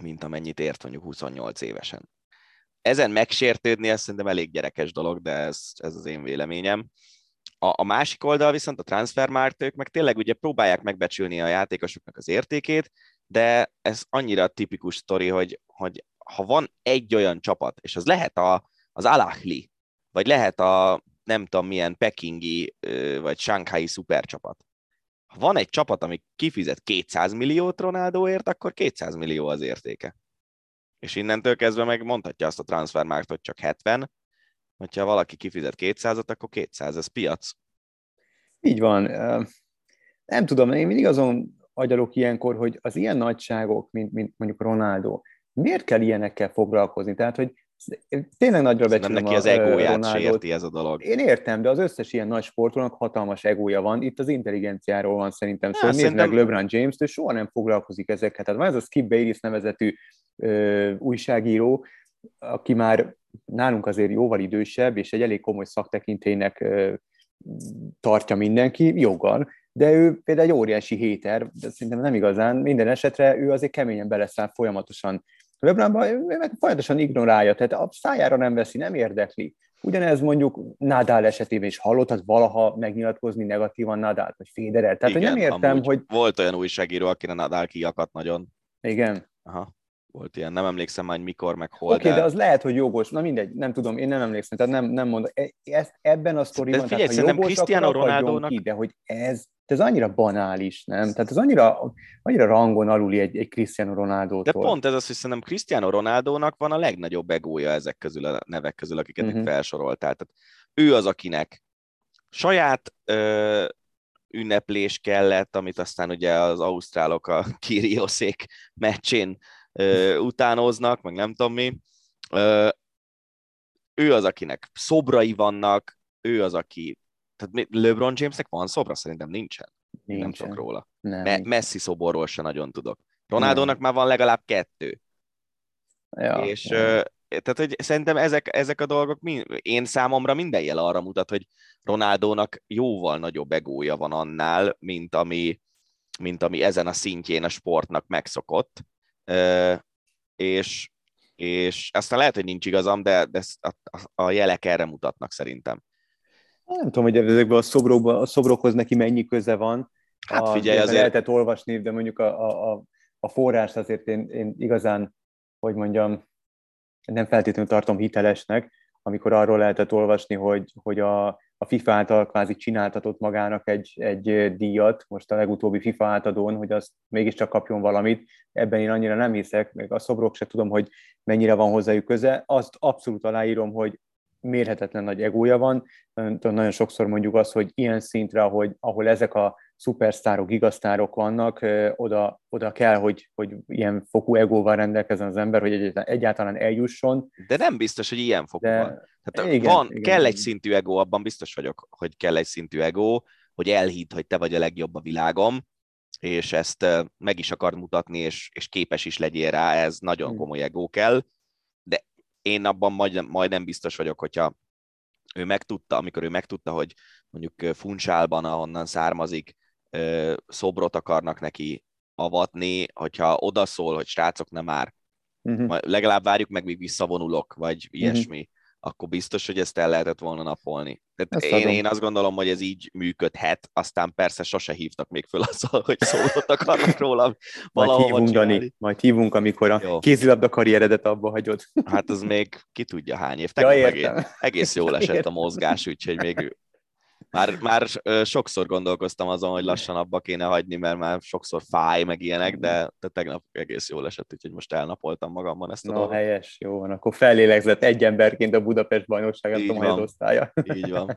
mint amennyit ért mondjuk 28 évesen. Ezen megsértődni, ez szerintem elég gyerekes dolog, de ez, ez az én véleményem. A, a másik oldal viszont a transfermárt, ők meg tényleg ugye próbálják megbecsülni a játékosoknak az értékét, de ez annyira tipikus sztori, hogy, hogy ha van egy olyan csapat, és az lehet a, az Alahli, vagy lehet a nem tudom milyen pekingi vagy shanghai szupercsapat. Ha van egy csapat, ami kifizet 200 milliót Ronaldoért, akkor 200 millió az értéke. És innentől kezdve meg mondhatja azt a transfermárt, hogy csak 70, hogyha valaki kifizet 200-at, akkor 200, ez piac. Így van. Nem tudom, én mindig azon agyalok ilyenkor, hogy az ilyen nagyságok, mint, mint mondjuk Ronaldo, miért kell ilyenekkel foglalkozni? Tehát, hogy tényleg nagyra becsülöm Nem neki az egóját sérti ez a dolog. Én értem, de az összes ilyen nagy sportolónak hatalmas egója van. Itt az intelligenciáról van szerintem szó. Szóval szerintem... meg LeBron James-t, ő soha nem foglalkozik ezekkel. Tehát van ez a Skip Bayless nevezetű ö, újságíró, aki már nálunk azért jóval idősebb, és egy elég komoly szaktekintélynek ö, tartja mindenki, joggal, de ő például egy óriási héter, de szerintem nem igazán, minden esetre ő azért keményen beleszáll folyamatosan LeBronban folyamatosan ignorálja, tehát a szájára nem veszi, nem érdekli. Ugyanez mondjuk Nadal esetében is hallottad valaha megnyilatkozni negatívan Nadal vagy Federer. Tehát Igen, nem értem, hogy... Volt olyan újságíró, akire Nadal kiakadt nagyon. Igen. Aha. Volt ilyen, nem emlékszem már, mikor, meg hol. Oké, okay, de... de... az lehet, hogy jogos. Na mindegy, nem tudom, én nem emlékszem, tehát nem, nem mondom. E, ezt, ebben a sztoriban, de figyelj, tehát, ha jogos, Cristiano Ronaldo-nak... ki, de hogy ez ez annyira banális, nem? Tehát ez annyira, annyira rangon aluli egy, egy Cristiano ronaldo De pont ez az, hogy szerintem Cristiano Ronaldo-nak van a legnagyobb egója ezek közül a nevek közül, akiket uh-huh. itt mhm. felsoroltál. Tehát ő az, akinek saját ö, ünneplés kellett, amit aztán ugye az ausztrálok a Kyrioszék meccsén ö, utánoznak, meg nem tudom mi. Ö, ő az, akinek szobrai vannak, ő az, aki tehát LeBron Jamesnek van szobra? Szerintem nincsen. nincsen. Nem tudok róla. Nem. Me- Messi szoborról se nagyon tudok. Ronaldónak már van legalább kettő. Ja, és ja. tehát, hogy szerintem ezek, ezek a dolgok, én számomra minden jel arra mutat, hogy Ronaldónak jóval nagyobb egója van annál, mint ami, mint ami ezen a szintjén a sportnak megszokott. És, és aztán lehet, hogy nincs igazam, de, de a, a jelek erre mutatnak szerintem. Nem tudom, hogy ezekben a, a szobrokhoz neki mennyi köze van. Hát figyelj, azért... Lehetett olvasni, de mondjuk a, a, a forrás azért én, én igazán, hogy mondjam, nem feltétlenül tartom hitelesnek, amikor arról lehetett olvasni, hogy, hogy a, a FIFA által kvázi csináltatott magának egy, egy díjat, most a legutóbbi FIFA átadón, hogy az mégiscsak kapjon valamit. Ebben én annyira nem hiszek, meg a szobrok se tudom, hogy mennyire van hozzájuk köze. Azt abszolút aláírom, hogy mérhetetlen nagy egója van. Nagyon sokszor mondjuk azt, hogy ilyen szintre, ahogy, ahol ezek a szupersztárok, gigasztárok vannak, oda, oda kell, hogy, hogy ilyen fokú egóval rendelkezzen az ember, hogy egyáltalán eljusson. De nem biztos, hogy ilyen fokú De... van. Tehát igen, van, igen, kell igen. egy szintű ego, abban biztos vagyok, hogy kell egy szintű ego, hogy elhidd, hogy te vagy a legjobb a világom, és ezt meg is akar mutatni, és, és képes is legyél rá, ez nagyon hm. komoly ego kell én abban majdnem, majdnem biztos vagyok, hogyha ő megtudta, amikor ő megtudta, hogy mondjuk Funchálban, ahonnan származik, szobrot akarnak neki avatni, hogyha odaszól, hogy srácok, nem már, uh-huh. legalább várjuk meg, míg visszavonulok, vagy ilyesmi. Uh-huh akkor biztos, hogy ezt el lehetett volna napolni. Tehát én, én azt gondolom, hogy ez így működhet, aztán persze sose hívtak még föl azzal, hogy szólott akarnak róla majd hívunk, Dani, majd hívunk, amikor a jó. kézilabda karrieredet abba hagyod. Hát az még ki tudja hány év. Tegnap ja, megint egész jól esett értem. a mozgás, úgyhogy még már, már sokszor gondolkoztam azon, hogy lassan abba kéne hagyni, mert már sokszor fáj, meg ilyenek, de, de tegnap egész jól esett, úgyhogy most elnapoltam magamban ezt a no, dolgot. helyes, jó van, akkor fellélegzett egy emberként a Budapest bajnokság, nem tudom, osztálya. Így van.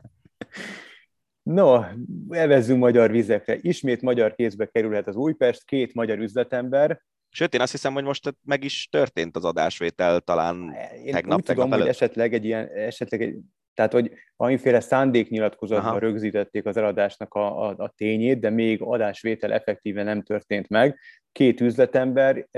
No, evezzünk magyar vizekre. Ismét magyar kézbe kerülhet az Újpest, két magyar üzletember, Sőt, én azt hiszem, hogy most meg is történt az adásvétel talán Én tegnap, úgy tegnap tudom, hogy előtt. esetleg egy ilyen, esetleg egy, tehát hogy valamiféle szándéknyilatkozatban Aha. rögzítették az eladásnak a, a, a tényét, de még adásvétel effektíven nem történt meg. Két üzletember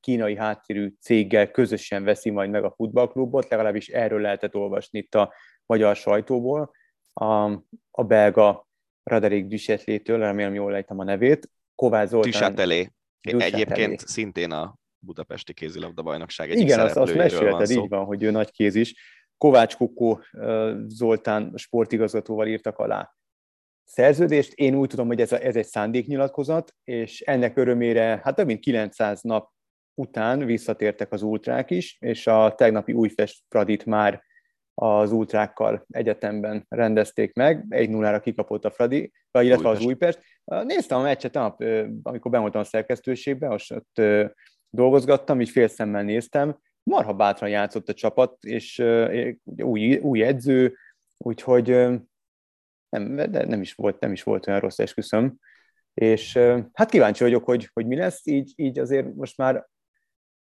kínai háttérű céggel közösen veszi majd meg a futballklubot, legalábbis erről lehetett olvasni itt a magyar sajtóból. A, a belga Raderick Duchetlétől, remélem jól lejtem a nevét, Kovács Zoltán. Duchatelé. Egyébként szintén a Budapesti kézilabda bajnokság egyik Igen, azt, azt szereplőjéről van mesélted, szó. így van, hogy ő nagy kéz is. Kovács Kukó Zoltán sportigazgatóval írtak alá szerződést. Én úgy tudom, hogy ez, a, ez egy szándéknyilatkozat, és ennek örömére, hát több mint 900 nap után visszatértek az ultrák is, és a tegnapi Újfest Pradit már az ultrákkal egyetemben rendezték meg, 1-0-ra kikapott a Fradi, illetve az Újpest. Újpest. Néztem a meccset, nap, amikor bevoltam a szerkesztőségbe, most ott dolgozgattam, így fél szemmel néztem, marha bátran játszott a csapat, és új, új edző, úgyhogy nem, de nem is volt, nem is volt olyan rossz esküszöm. És hát kíváncsi vagyok, hogy, hogy mi lesz, így, így azért most már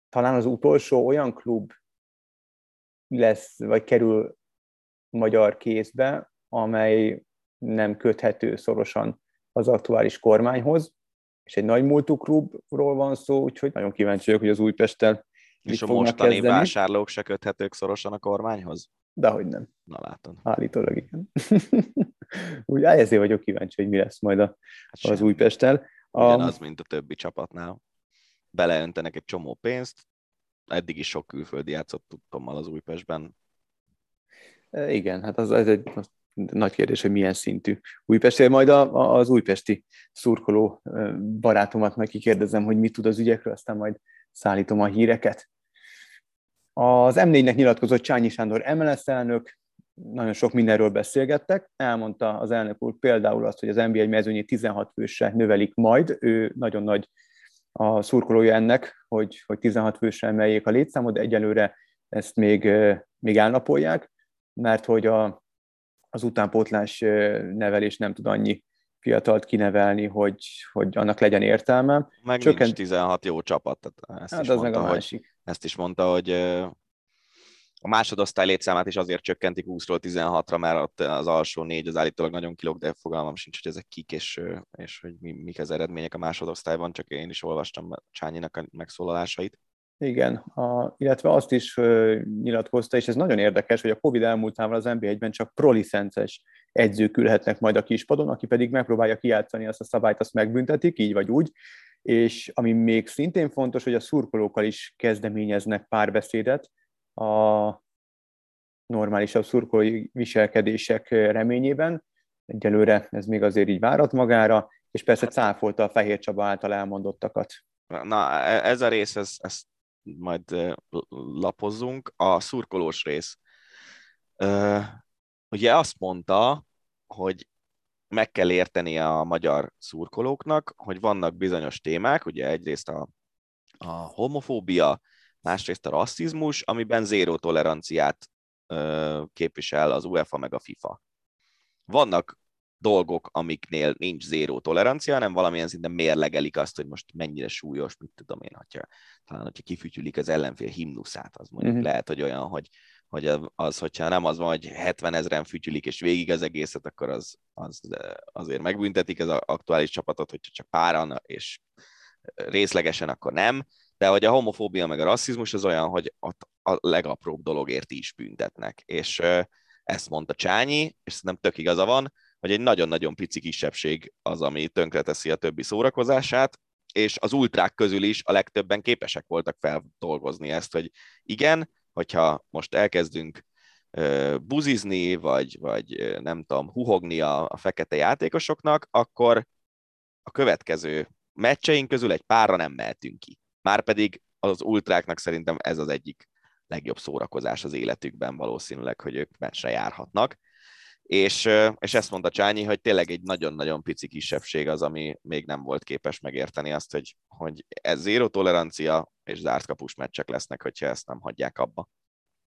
talán az utolsó olyan klub lesz, vagy kerül magyar kézbe, amely nem köthető szorosan az aktuális kormányhoz, és egy nagy múltú klubról van szó, úgyhogy nagyon kíváncsi vagyok, hogy az Újpesttel És a mostani kezdeni. vásárlók se köthetők szorosan a kormányhoz? Dehogy nem. Na látod. Állítólag igen. Úgy ezért vagyok kíváncsi, hogy mi lesz majd a, Hát az. Újpesttel. A, Ugyanaz, mint a többi csapatnál. Beleöntenek egy csomó pénzt, eddig is sok külföldi játszott tudtommal az Újpestben. E, igen, hát az, az egy az nagy kérdés, hogy milyen szintű Újpestnél. Majd a, a, az újpesti szurkoló e, barátomat meg kikérdezem, hogy mit tud az ügyekről, aztán majd szállítom a híreket. Az M4-nek nyilatkozott Csányi Sándor MLS elnök, nagyon sok mindenről beszélgettek. Elmondta az elnök úr például azt, hogy az NBA mezőnyét 16 fősre növelik majd. Ő nagyon nagy a szurkolója ennek, hogy, hogy 16 fősre emeljék a létszámot, de egyelőre ezt még, még elnapolják, mert hogy a, az utánpótlás nevelés nem tud annyi fiatalt kinevelni, hogy, hogy annak legyen értelme. Meg Csökkent- nincs 16 jó csapat. Tehát ezt, Hát is az meg mondta, a másik. Ezt is mondta, hogy a másodosztály létszámát is azért csökkentik 20-ról 16-ra, mert ott az alsó négy az állítólag nagyon kilóg, de fogalmam sincs, hogy ezek kik, és, és hogy mi, mik az eredmények a másodosztályban, csak én is olvastam Csányinak a megszólalásait. Igen, a, illetve azt is ö, nyilatkozta, és ez nagyon érdekes, hogy a Covid elmúltával az NBA-ben csak prolicences edzők ülhetnek majd a kispadon, aki pedig megpróbálja kijátszani azt a szabályt, azt megbüntetik, így vagy úgy. És ami még szintén fontos, hogy a szurkolókkal is kezdeményeznek párbeszédet a normálisabb szurkolói viselkedések reményében. Egyelőre ez még azért így várat magára, és persze cáfolta a Fehér Csaba által elmondottakat. Na, e- ez a rész, ez, ezt majd lapozzunk. A szurkolós rész. Ö, ugye azt mondta, hogy meg kell érteni a magyar szurkolóknak, hogy vannak bizonyos témák, ugye egyrészt a, a homofóbia, másrészt a rasszizmus, amiben zéró toleranciát ö, képvisel az UEFA meg a FIFA. Vannak dolgok, amiknél nincs zéró tolerancia, hanem valamilyen szinten mérlegelik azt, hogy most mennyire súlyos, mit tudom én, hogyha, talán, hogyha kifütyülik az ellenfél himnuszát, az mondjuk uh-huh. lehet, hogy olyan, hogy, hogy az, hogyha nem az van, hogy 70 ezeren fütyülik, és végig az egészet, akkor az, az azért megbüntetik az aktuális csapatot, hogyha csak páran, és részlegesen, akkor nem. De hogy a homofóbia meg a rasszizmus az olyan, hogy ott a legapróbb dologért is büntetnek. És ezt mondta Csányi, és szerintem tök igaza van, hogy egy nagyon-nagyon pici kisebbség az, ami tönkreteszi a többi szórakozását, és az ultrák közül is a legtöbben képesek voltak feldolgozni ezt, hogy igen, hogyha most elkezdünk buzizni, vagy, vagy nem tudom, huhogni a, a fekete játékosoknak, akkor a következő meccseink közül egy párra nem mehetünk ki. Márpedig az ultráknak szerintem ez az egyik legjobb szórakozás az életükben valószínűleg, hogy ők meccsre járhatnak. És, és ezt mondta Csányi, hogy tényleg egy nagyon-nagyon pici kisebbség az, ami még nem volt képes megérteni azt, hogy, hogy ez zéró tolerancia, és zárt kapus meccsek lesznek, hogyha ezt nem hagyják abba.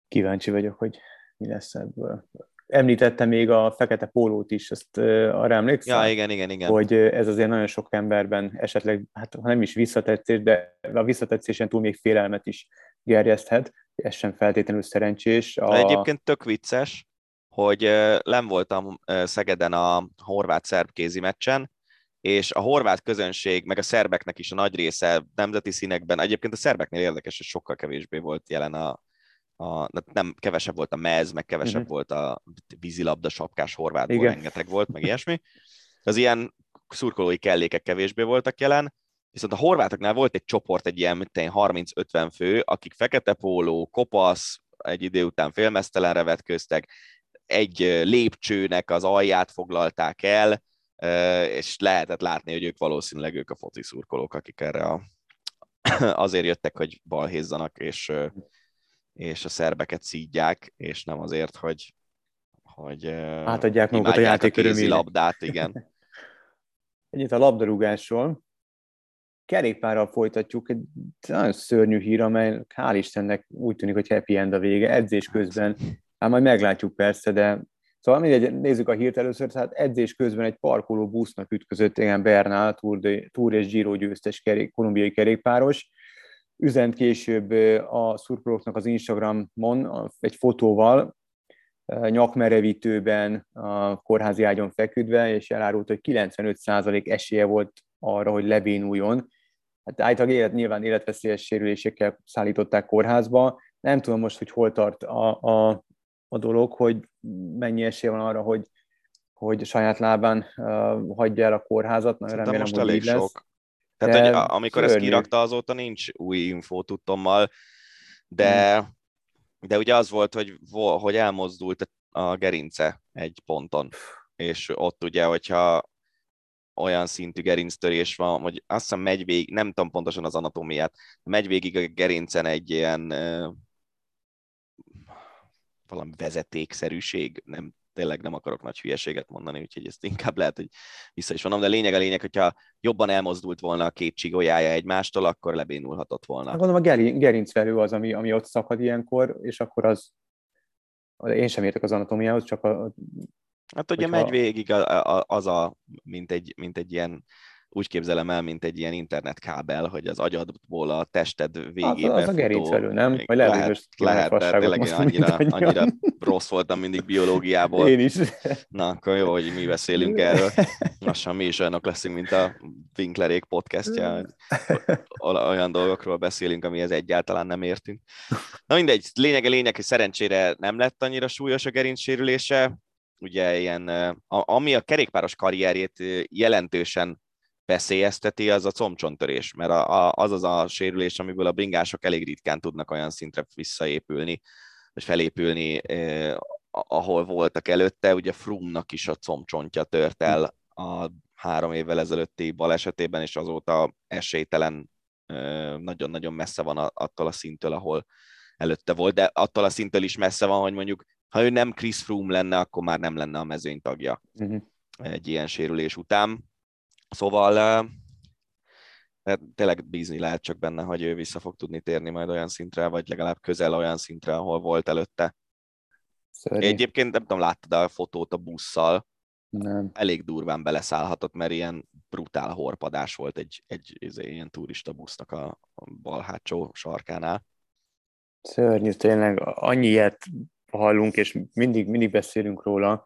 Kíváncsi vagyok, hogy mi lesz ebből. említette még a fekete pólót is, ezt arra emlékszel? Ja, igen, igen, igen. Hogy ez azért nagyon sok emberben esetleg, hát ha nem is visszatetszés, de a visszatetszésen túl még félelmet is gerjeszthet. Ez sem feltétlenül szerencsés. A... Egyébként tök vicces, hogy nem voltam Szegeden a horvát-szerb kézi meccsen, és a horvát közönség, meg a szerbeknek is a nagy része nemzeti színekben, egyébként a szerbeknél érdekes, hogy sokkal kevésbé volt jelen a, a nem kevesebb volt a mez, meg kevesebb uh-huh. volt a vízilabda sapkás horvátból, Igen. rengeteg volt, meg ilyesmi. Az ilyen szurkolói kellékek kevésbé voltak jelen, viszont a horvátoknál volt egy csoport, egy ilyen 30-50 fő, akik fekete póló, kopasz, egy idő után félmeztelenre vetköztek, egy lépcsőnek az alját foglalták el, és lehetett látni, hogy ők valószínűleg ők a foci szurkolók, akik erre a, azért jöttek, hogy balhézzanak, és, és a szerbeket szídják, és nem azért, hogy, hogy átadják magukat a játék a labdát, igen. Ennyit a labdarúgásról. Kerékpárral folytatjuk egy nagyon szörnyű hír, amely hál' Istennek úgy tűnik, hogy happy end a vége, edzés közben. Hát majd meglátjuk persze, de Szóval mindegy, nézzük a hírt először, tehát edzés közben egy parkoló busznak ütközött igen Bernal, Tour, de, Tour és Giro győztes kerék, kolumbiai kerékpáros. Üzent később a szurkolóknak az Instagramon egy fotóval, nyakmerevítőben a kórházi ágyon feküdve, és elárult, hogy 95% esélye volt arra, hogy lebénuljon. Hát állítólag élet, nyilván életveszélyes sérülésekkel szállították kórházba. Nem tudom most, hogy hol tart a, a a dolog, hogy mennyi esély van arra, hogy, hogy saját lábán uh, hagyja el a kórházat. Nagyon remélem, most hogy elég lesz. sok. Tehát, hogy amikor szörnyű. ezt kirakta, azóta nincs új infó tudtommal, de, hmm. de ugye az volt, hogy, hogy elmozdult a gerince egy ponton, és ott ugye, hogyha olyan szintű gerinctörés van, hogy azt hiszem megy végig, nem tudom pontosan az anatómiát, megy végig a gerincen egy ilyen valami vezetékszerűség, nem, tényleg nem akarok nagy hülyeséget mondani, úgyhogy ezt inkább lehet, hogy vissza is mondom, de lényeg a lényeg, hogyha jobban elmozdult volna a két csigolyája egymástól, akkor lebénulhatott volna. Hát gondolom a gerincvelő az, ami, ami ott szakad ilyenkor, és akkor az, én sem értek az anatómiához, csak a, Hát ugye hogyha... megy végig az a, mint egy, mint egy ilyen úgy képzelem el, mint egy ilyen internetkábel, hogy az agyadból a tested végébe Az, az a gerincvelő, nem? Vagy lehet, lehet, lehet de tényleg én annyira, annyira rossz voltam mindig biológiából. Én is. Na, akkor jó, hogy mi beszélünk erről. Lassan mi is olyanok leszünk, mint a Winklerék podcastja. Olyan dolgokról beszélünk, amihez egyáltalán nem értünk. Na mindegy, lényege lényeg, hogy szerencsére nem lett annyira súlyos a gerincsérülése. Ugye ilyen, ami a kerékpáros karrierjét jelentősen veszélyezteti, az a combcsontörés, mert a, a, az az a sérülés, amiből a bringások elég ritkán tudnak olyan szintre visszaépülni, vagy felépülni, eh, ahol voltak előtte. Ugye Frumnak is a combcsontja tört el a három évvel ezelőtti balesetében, és azóta esélytelen, eh, nagyon-nagyon messze van attól a szinttől, ahol előtte volt, de attól a szinttől is messze van, hogy mondjuk, ha ő nem Chris Froome lenne, akkor már nem lenne a mezőny tagja uh-huh. egy ilyen sérülés után. Szóval tényleg bízni lehet csak benne, hogy ő vissza fog tudni térni majd olyan szintre, vagy legalább közel olyan szintre, ahol volt előtte. Szörnyű. Egyébként nem tudom, láttad a fotót a busszal? Nem. Elég durván beleszállhatott, mert ilyen brutál horpadás volt egy, egy, egy ilyen turista busznak a, a bal hátsó sarkánál. Szörnyű, tényleg annyi ilyet hallunk, és mindig, mindig beszélünk róla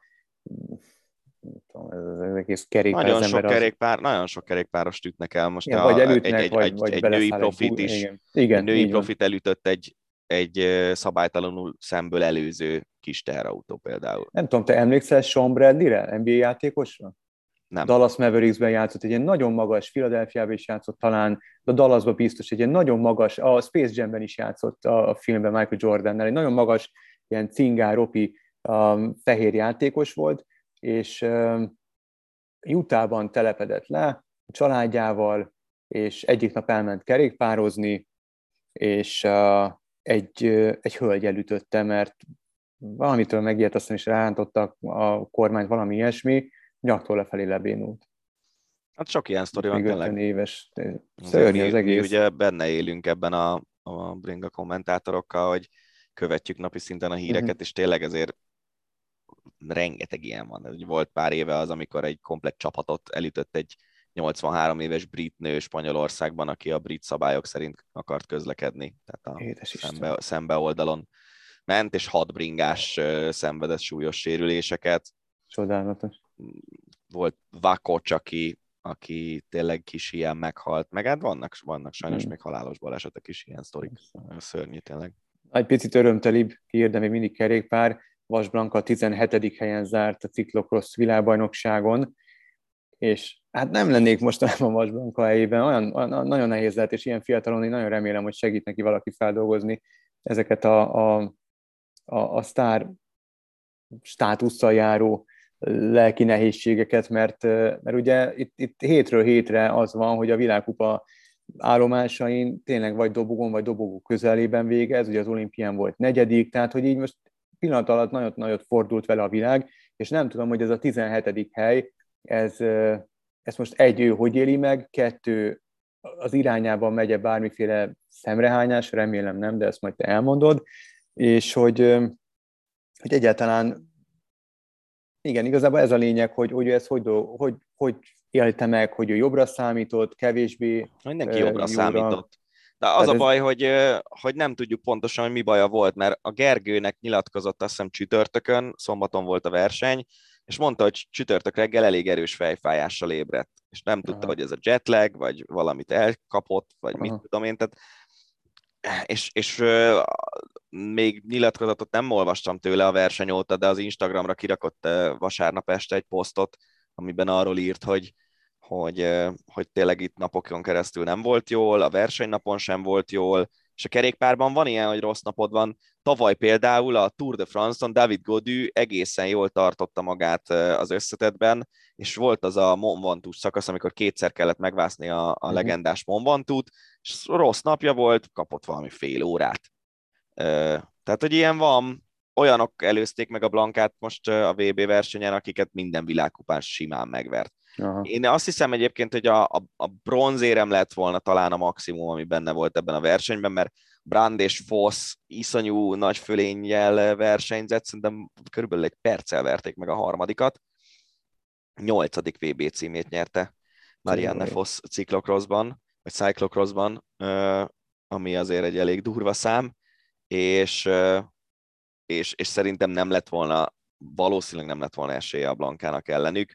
tudom, ez az egész kerékpár. Nagyon sok, kerékpár, az... nagyon sok kerékpáros ütnek el most. Igen, a, vagy elütnek, egy, egy, vagy, egy, vagy egy női profit is. Igen, igen egy női profit van. elütött egy, egy szabálytalanul szemből előző kis teherautó például. Nem tudom, te emlékszel Sean Bradley-re, NBA játékosra? Nem. Dallas Mavericksben játszott, egy ilyen nagyon magas, Philadelphia-ban is játszott talán, de Dallasban biztos, egy ilyen nagyon magas, a Space Jam-ben is játszott a, a filmben Michael Jordan-nel, egy nagyon magas, ilyen cingár, ropi, um, fehér játékos volt, és Utahban telepedett le a családjával, és egyik nap elment kerékpározni, és egy, egy hölgy elütötte, mert valamitől megijedt, aztán is rántottak a kormányt valami ilyesmi, nyaktól lefelé lebénult. Hát sok ilyen sztori van tényleg. éves. Szörnyű az egész. Mi ugye benne élünk ebben a, a bringa kommentátorokkal, hogy követjük napi szinten a híreket, uh-huh. és tényleg ezért rengeteg ilyen van. Volt pár éve az, amikor egy komplett csapatot elütött egy 83 éves brit nő Spanyolországban, aki a brit szabályok szerint akart közlekedni, tehát a szembe, szembe oldalon ment, és hat bringás szenvedett súlyos sérüléseket. Csodálatos. Volt Vakocs, aki, aki tényleg kis ilyen meghalt, meg hát vannak, vannak sajnos hmm. még halálos balesetek is, ilyen sztorik. Szörnyű tényleg. Egy picit örömtelibb kiír, de még mindig kerékpár. Vas Blanka 17. helyen zárt a ciklokrosz világbajnokságon, és hát nem lennék mostanában Vas Blanka helyében, olyan, olyan, nagyon nehéz lehet, és ilyen fiatalon én nagyon remélem, hogy segít neki valaki feldolgozni ezeket a, a, a, a sztár státusszal járó lelki nehézségeket, mert, mert ugye itt, itt hétről hétre az van, hogy a világkupa állomásain tényleg vagy dobogon, vagy dobogó közelében végez, ugye az olimpián volt negyedik, tehát hogy így most pillanat alatt nagyot-nagyot fordult vele a világ, és nem tudom, hogy ez a 17. hely, ez, ez most egy, ő hogy éli meg, kettő, az irányában megy-e bármiféle szemrehányás, remélem nem, de ezt majd te elmondod, és hogy, hogy egyáltalán igen, igazából ez a lényeg, hogy, hogy ez hogy, hogy, hogy élte meg, hogy ő jobbra számított, kevésbé Mindenki jobbra jóra. számított. De az Tehát a baj, hogy, hogy nem tudjuk pontosan, hogy mi baja volt, mert a Gergőnek nyilatkozott azt hiszem csütörtökön, szombaton volt a verseny, és mondta, hogy csütörtök reggel elég erős fejfájással ébredt, és nem tudta, Aha. hogy ez a jetlag, vagy valamit elkapott, vagy Aha. mit tudom én, tehát és, és még nyilatkozatot nem olvastam tőle a verseny óta, de az Instagramra kirakott vasárnap este egy posztot, amiben arról írt, hogy, hogy, hogy tényleg itt napokon keresztül nem volt jól, a versenynapon sem volt jól, és a kerékpárban van ilyen, hogy rossz napod van. Tavaly például a Tour de France-on David Godu egészen jól tartotta magát az összetetben, és volt az a Mont Ventoux szakasz, amikor kétszer kellett megvászni a, a mhm. legendás Mont Ventoux-t, és rossz napja volt, kapott valami fél órát. Tehát, hogy ilyen van, olyanok előzték meg a Blankát most a VB versenyen, akiket minden világkupán simán megvert. Aha. Én azt hiszem egyébként, hogy a, a, a bronzérem lett volna talán a maximum, ami benne volt ebben a versenyben, mert Brand és Foss iszonyú nagy fölénnyel versenyzett, szerintem körülbelül egy perccel verték meg a harmadikat. Nyolcadik VB címét nyerte Marianne Foss ciklokroszban, vagy cyclocrossban, ami azért egy elég durva szám, és, és, és szerintem nem lett volna, valószínűleg nem lett volna esélye a Blankának ellenük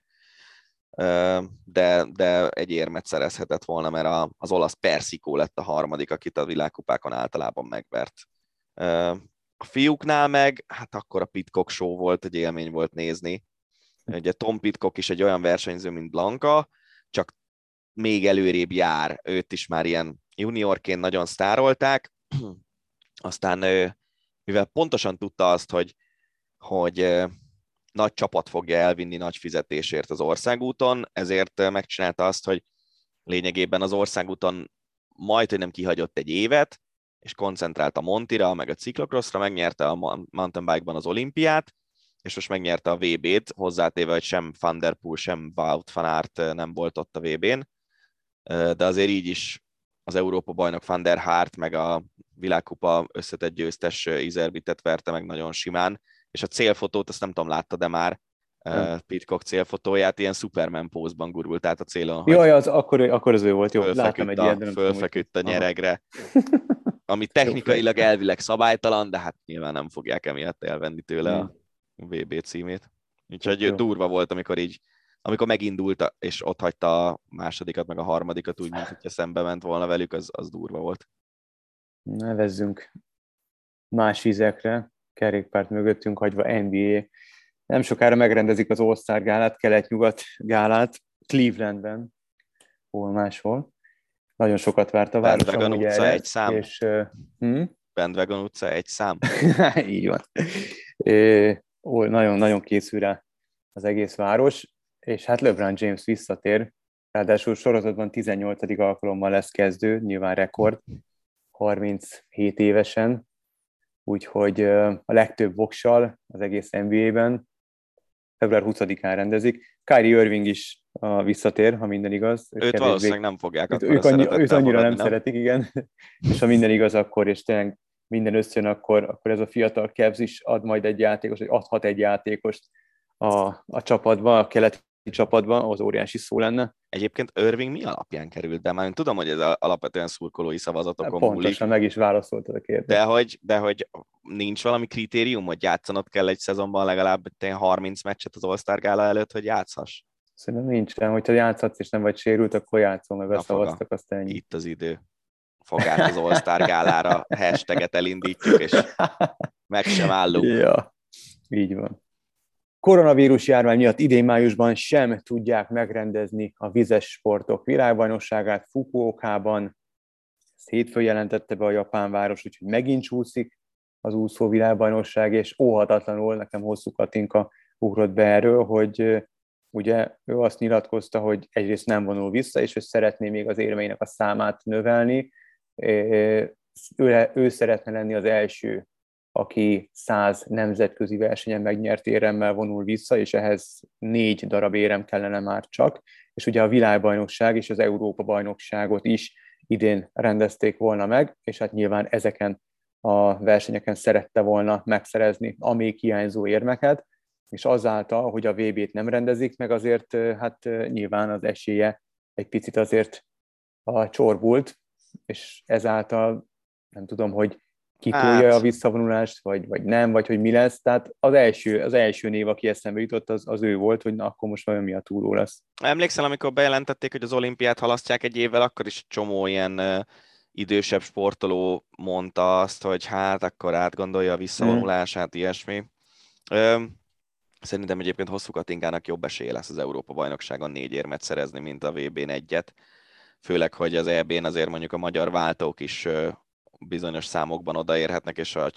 de, de egy érmet szerezhetett volna, mert az olasz Persikó lett a harmadik, akit a világkupákon általában megvert. A fiúknál meg, hát akkor a Pitcock show volt, egy élmény volt nézni. Ugye Tom Pitcock is egy olyan versenyző, mint Blanka, csak még előrébb jár, őt is már ilyen juniorként nagyon sztárolták, aztán mivel pontosan tudta azt, hogy, hogy nagy csapat fogja elvinni nagy fizetésért az országúton, ezért megcsinálta azt, hogy lényegében az országúton majd, hogy nem kihagyott egy évet, és koncentrált a Montira, meg a Cyclocrossra, megnyerte a mountain bike-ban az olimpiát, és most megnyerte a VB-t, hozzátéve, hogy sem Van sem Wout van Aert nem volt ott a VB-n, de azért így is az Európa bajnok Van der Hart, meg a világkupa összetett győztes Izerbitet verte meg nagyon simán, és a célfotót, azt nem tudom, látta, de már uh, Pitcock célfotóját ilyen Superman pózban gurult át a célon. Jaj, az, akkor, akkor az ő volt, jó, láttam egy ilyet. Fölfeküdt a nyeregre. Ami technikailag elvileg szabálytalan, de hát nyilván nem fogják emiatt elvenni tőle a VB címét. Úgyhogy jó. durva volt, amikor így amikor megindult, és ott hagyta a másodikat, meg a harmadikat, úgy, mint hogyha szembe ment volna velük, az, az durva volt. Nevezzünk más vizekre kerékpárt mögöttünk hagyva NBA. Nem sokára megrendezik az All-Star gálát, kelet-nyugat gálát, Clevelandben, hol máshol. Nagyon sokat várt a város. Bandwagon utca erre, egy szám. És, uh, hm? Bandwagon utca egy szám. Így van. É, ó, nagyon, nagyon készül rá az egész város, és hát LeBron James visszatér, ráadásul sorozatban 18. alkalommal lesz kezdő, nyilván rekord, 37 évesen, úgyhogy a legtöbb voksal az egész NBA-ben február 20-án rendezik. Kyrie Irving is visszatér, ha minden igaz. Őt kevésbé... valószínűleg nem fogják őt, ők annyi, őt annyira nem, nem szeretik, igen. és ha minden igaz, akkor és tényleg minden összön, akkor, akkor ez a fiatal Cavs is ad majd egy játékos, vagy adhat egy játékost a, a csapatba, a keleti csapatban, az óriási szó lenne. Egyébként Irving mi alapján került be? Már tudom, hogy ez alapvetően szurkolói szavazatokon Pontosan, múlik. meg is válaszoltad a kérdést. De hogy, de hogy nincs valami kritérium, hogy játszanod kell egy szezonban legalább 30 meccset az All-Star gála előtt, hogy játszhass? Szerintem nincsen, hogyha játszhatsz és nem vagy sérült, akkor játszol, Na, beszavaztak, azt ennyi. Itt az idő. Fogát az All-Star gálára, hashtaget elindítjuk, és meg sem állunk. Ja, így van. Koronavírus járvány miatt idén májusban sem tudják megrendezni a vizes sportok világbajnokságát Fukuokában. Ezt hétfőn jelentette be a japán város, úgyhogy megint csúszik az úszó világbajnokság, és óhatatlanul nekem hosszú Katinka ugrott be erről, hogy ugye ő azt nyilatkozta, hogy egyrészt nem vonul vissza, és ő szeretné még az érmeinek a számát növelni. Ő, ő szeretne lenni az első aki száz nemzetközi versenyen megnyert éremmel vonul vissza, és ehhez négy darab érem kellene már csak, és ugye a világbajnokság és az Európa bajnokságot is idén rendezték volna meg, és hát nyilván ezeken a versenyeken szerette volna megszerezni a még hiányzó érmeket, és azáltal, hogy a VB-t nem rendezik meg, azért hát nyilván az esélye egy picit azért a csorbult, és ezáltal nem tudom, hogy kitolja hát. a visszavonulást, vagy, vagy nem, vagy hogy mi lesz. Tehát az első, az első név, aki eszembe jutott, az, az ő volt, hogy na, akkor most vajon mi a túró lesz. Emlékszel, amikor bejelentették, hogy az olimpiát halasztják egy évvel, akkor is csomó ilyen uh, idősebb sportoló mondta azt, hogy hát akkor átgondolja a visszavonulását, hmm. ilyesmi. Um, Szerintem egyébként hosszú Katinkának jobb esélye lesz az Európa bajnokságon négy érmet szerezni, mint a VB-n egyet. Főleg, hogy az EB-n azért mondjuk a magyar váltók is bizonyos számokban odaérhetnek, és ha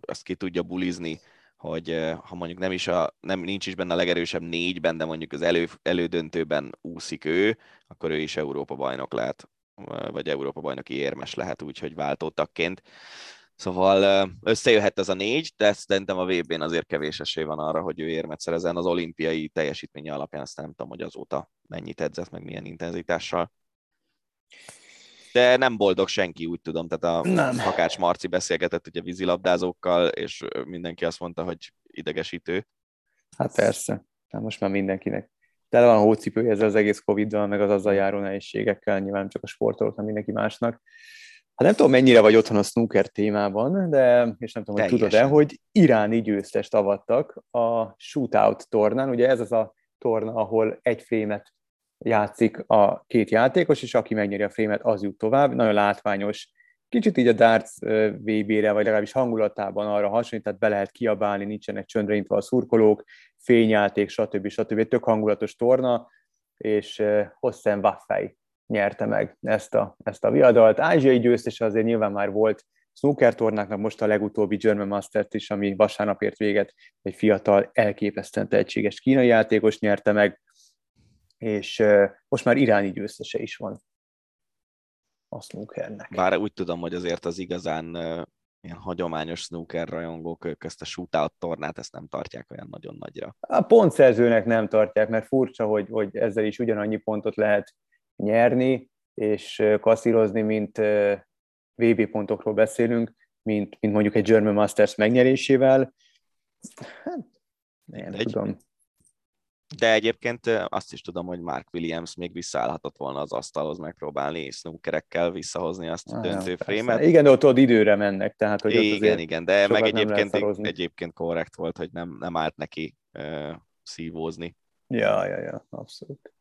ezt ki tudja bulizni, hogy ha mondjuk nem is a, nem, nincs is benne a legerősebb négyben, de mondjuk az elő, elődöntőben úszik ő, akkor ő is Európa bajnok lehet, vagy Európa bajnoki érmes lehet úgy, hogy váltótakként. Szóval összejöhet ez a négy, de szerintem a VB-n azért kevés esély van arra, hogy ő érmet szerezen az olimpiai teljesítménye alapján, azt nem tudom, hogy azóta mennyit edzett, meg milyen intenzitással de nem boldog senki, úgy tudom. Tehát a nem. Hakács Marci beszélgetett ugye vízilabdázókkal, és mindenki azt mondta, hogy idegesítő. Hát persze, hát most már mindenkinek. Tele van a hócipője ezzel az egész Covid-dal, meg az azzal járó nehézségekkel, nyilván csak a sportolók, nem mindenki másnak. Hát nem tudom, mennyire vagy otthon a snooker témában, de, és nem tudom, hogy tudod-e, hogy iráni győztest avattak a shootout tornán. Ugye ez az a torna, ahol egy fémet játszik a két játékos, és aki megnyeri a frémet, az jut tovább. Nagyon látványos, kicsit így a darts VB-re, vagy legalábbis hangulatában arra hasonlít, tehát be lehet kiabálni, nincsenek csöndre intve a szurkolók, fényjáték, stb. stb. Tök hangulatos torna, és Hossen Waffei nyerte meg ezt a, ezt a viadalt. Ázsiai győztes azért nyilván már volt snooker tornáknak, most a legutóbbi German Masters is, ami vasárnap ért véget, egy fiatal, elképesztően tehetséges kínai játékos nyerte meg, és most már iráni győztese is van a snookernek. Bár úgy tudom, hogy azért az igazán ilyen hagyományos snooker rajongók ők ezt a shootout tornát ezt nem tartják olyan nagyon nagyra. A pontszerzőnek nem tartják, mert furcsa, hogy, hogy ezzel is ugyanannyi pontot lehet nyerni és kasszírozni, mint VB pontokról beszélünk, mint, mint mondjuk egy German Masters megnyerésével. Hát, nem egy, tudom. De egyébként azt is tudom, hogy Mark Williams még visszaállhatott volna az asztalhoz megpróbálni snookerekkel visszahozni azt a döntő frémet. Igen, de ott, ott időre mennek, tehát hogy igen, ott igen, de meg egyébként, egyébként korrekt volt, hogy nem, nem állt neki uh, szívózni. Ja, ja, ja, abszolút.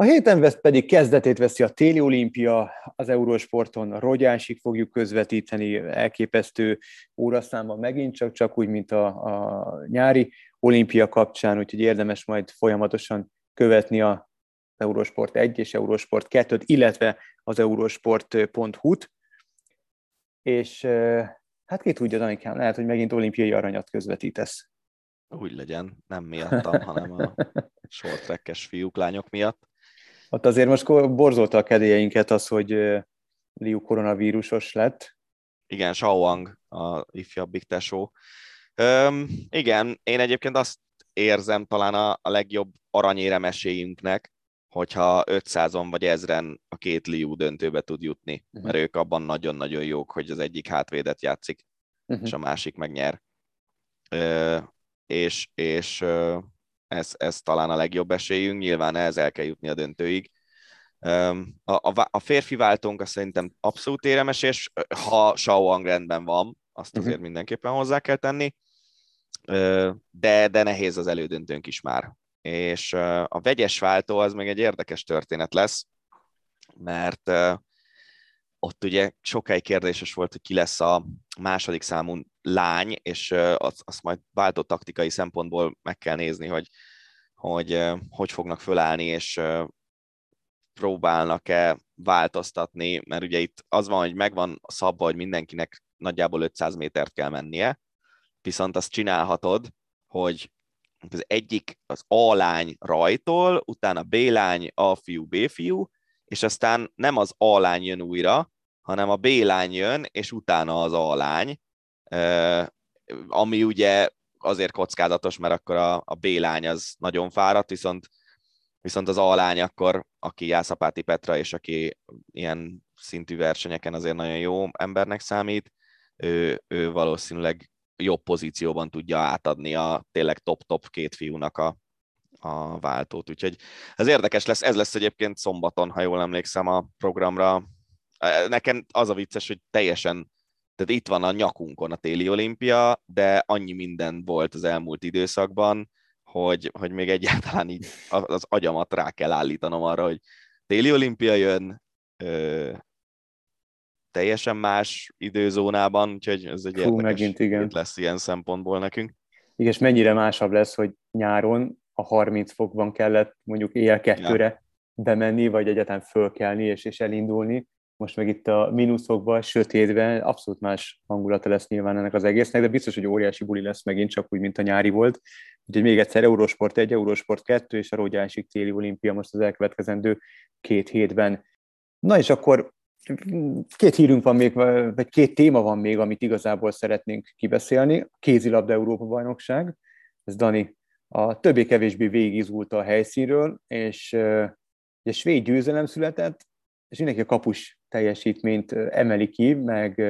A héten vesz pedig kezdetét veszi a téli olimpia, az Eurósporton rogyásig fogjuk közvetíteni, elképesztő óraszámban megint csak, csak úgy, mint a, a nyári olimpia kapcsán, úgyhogy érdemes majd folyamatosan követni a Eurosport 1 és Eurosport 2-t, illetve az eurosport.hu-t, és hát ki tudja, Danikám, lehet, hogy megint olimpiai aranyat közvetítesz. Úgy legyen, nem miattam, hanem a short fiúk, lányok miatt. Ott azért most borzolta a kedélyeinket az, hogy Liu koronavírusos lett. Igen, Shaoang, a ifjabbik tesó. Üm, igen, én egyébként azt érzem talán a, a legjobb aranyérem esélyünknek, hogyha 500-on vagy ezren a két Liu döntőbe tud jutni, Mhm. mert ők abban nagyon-nagyon jók, hogy az egyik hátvédet játszik, Mhm. és a másik megnyer. Ö, és és ö, ez, ez talán a legjobb esélyünk, nyilván ehhez el kell jutni a döntőig. A, a, a férfi váltónk azt szerintem abszolút éremes, és ha Shaoang rendben van, azt Mhm. azért mindenképpen hozzá kell tenni, de, de nehéz az elődöntőnk is már. És a vegyes váltó az még egy érdekes történet lesz, mert ott ugye sokáig kérdéses volt, hogy ki lesz a második számú lány, és azt, azt majd váltó taktikai szempontból meg kell nézni, hogy hogy, hogy fognak fölállni, és próbálnak-e változtatni, mert ugye itt az van, hogy megvan szabva, hogy mindenkinek nagyjából 500 métert kell mennie, viszont azt csinálhatod, hogy az egyik az A lány rajtol, utána B lány, A fiú, B fiú, és aztán nem az A lány jön újra, hanem a B lány jön, és utána az A lány, ami ugye azért kockázatos, mert akkor a, a B lány az nagyon fáradt, viszont viszont az A lány akkor, aki Jászapáti Petra, és aki ilyen szintű versenyeken azért nagyon jó embernek számít, ő, ő valószínűleg jobb pozícióban tudja átadni a tényleg top-top két fiúnak a, a váltót. Úgyhogy ez érdekes lesz, ez lesz egyébként szombaton, ha jól emlékszem a programra. Nekem az a vicces, hogy teljesen, tehát itt van a nyakunkon a téli olimpia, de annyi minden volt az elmúlt időszakban, hogy, hogy még egyáltalán így az agyamat rá kell állítanom arra, hogy téli olimpia jön, ö, teljesen más időzónában, úgyhogy ez egy Fú, érdekes megint igen. lesz ilyen szempontból nekünk. Igen, és mennyire másabb lesz, hogy nyáron a 30 fokban kellett mondjuk éjjel kettőre bemenni, vagy egyáltalán fölkelni és, és elindulni. Most meg itt a mínuszokban, sötétben abszolút más hangulata lesz nyilván ennek az egésznek, de biztos, hogy óriási buli lesz megint, csak úgy, mint a nyári volt. Úgyhogy még egyszer Eurosport 1, Eurosport 2 és a Rógyásik téli olimpia most az elkövetkezendő két hétben. Na és akkor két hírünk van még, vagy két téma van még, amit igazából szeretnénk kibeszélni. A kézilabda Európa bajnokság, ez Dani a többé-kevésbé végigizgulta a helyszínről, és ugye svéd győzelem született, és mindenki a kapus teljesítményt emeli ki, meg,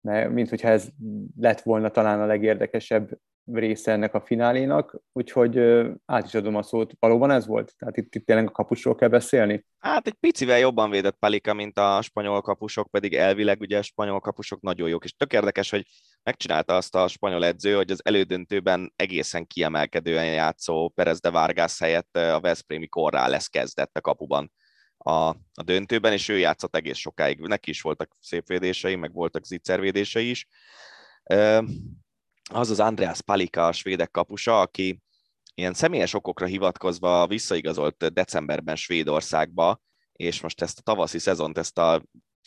meg mint hogyha ez lett volna talán a legérdekesebb része ennek a finálénak, úgyhogy át is adom a szót. Valóban ez volt? Tehát itt, itt tényleg a kapusról kell beszélni? Hát egy picivel jobban védett Palika, mint a spanyol kapusok, pedig elvileg ugye a spanyol kapusok nagyon jók, és tök érdekes, hogy megcsinálta azt a spanyol edző, hogy az elődöntőben egészen kiemelkedően játszó Perez de Vargas helyett a Veszprémi korrá lesz kezdett a kapuban a, a döntőben, és ő játszott egész sokáig. Neki is voltak szép védései, meg voltak zicservédései is az az Andreas Palika, a svédek kapusa, aki ilyen személyes okokra hivatkozva visszaigazolt decemberben Svédországba, és most ezt a tavaszi szezont, ezt a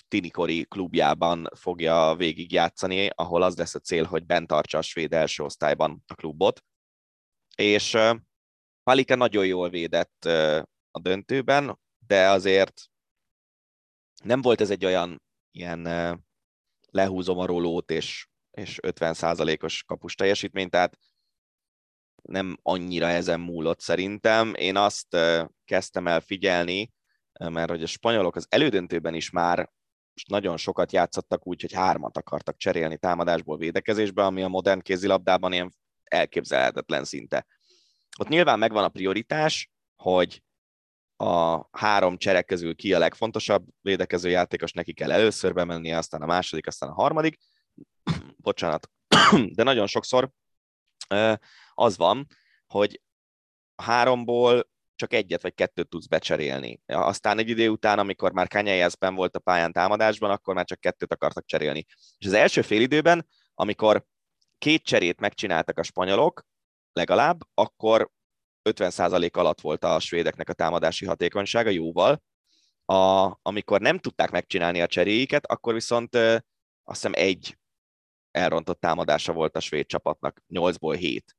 tinikori klubjában fogja végigjátszani, ahol az lesz a cél, hogy bent tartsa a svéd első osztályban a klubot. És Palika nagyon jól védett a döntőben, de azért nem volt ez egy olyan ilyen lehúzom a rolót, és és 50%-os kapus teljesítmény, tehát nem annyira ezen múlott szerintem. Én azt kezdtem el figyelni, mert hogy a spanyolok az elődöntőben is már nagyon sokat játszottak úgy, hogy hármat akartak cserélni támadásból védekezésbe, ami a modern kézilabdában ilyen elképzelhetetlen szinte. Ott nyilván megvan a prioritás, hogy a három cserek közül ki a legfontosabb védekező játékos, neki kell először bemennie, aztán a második, aztán a harmadik, bocsánat, de nagyon sokszor az van, hogy háromból csak egyet vagy kettőt tudsz becserélni. Aztán egy idő után, amikor már Kanyájászben volt a pályán támadásban, akkor már csak kettőt akartak cserélni. És az első fél időben, amikor két cserét megcsináltak a spanyolok, legalább, akkor 50% alatt volt a svédeknek a támadási hatékonysága jóval. A, amikor nem tudták megcsinálni a cseréiket, akkor viszont azt hiszem egy elrontott támadása volt a svéd csapatnak, 8-ból 7.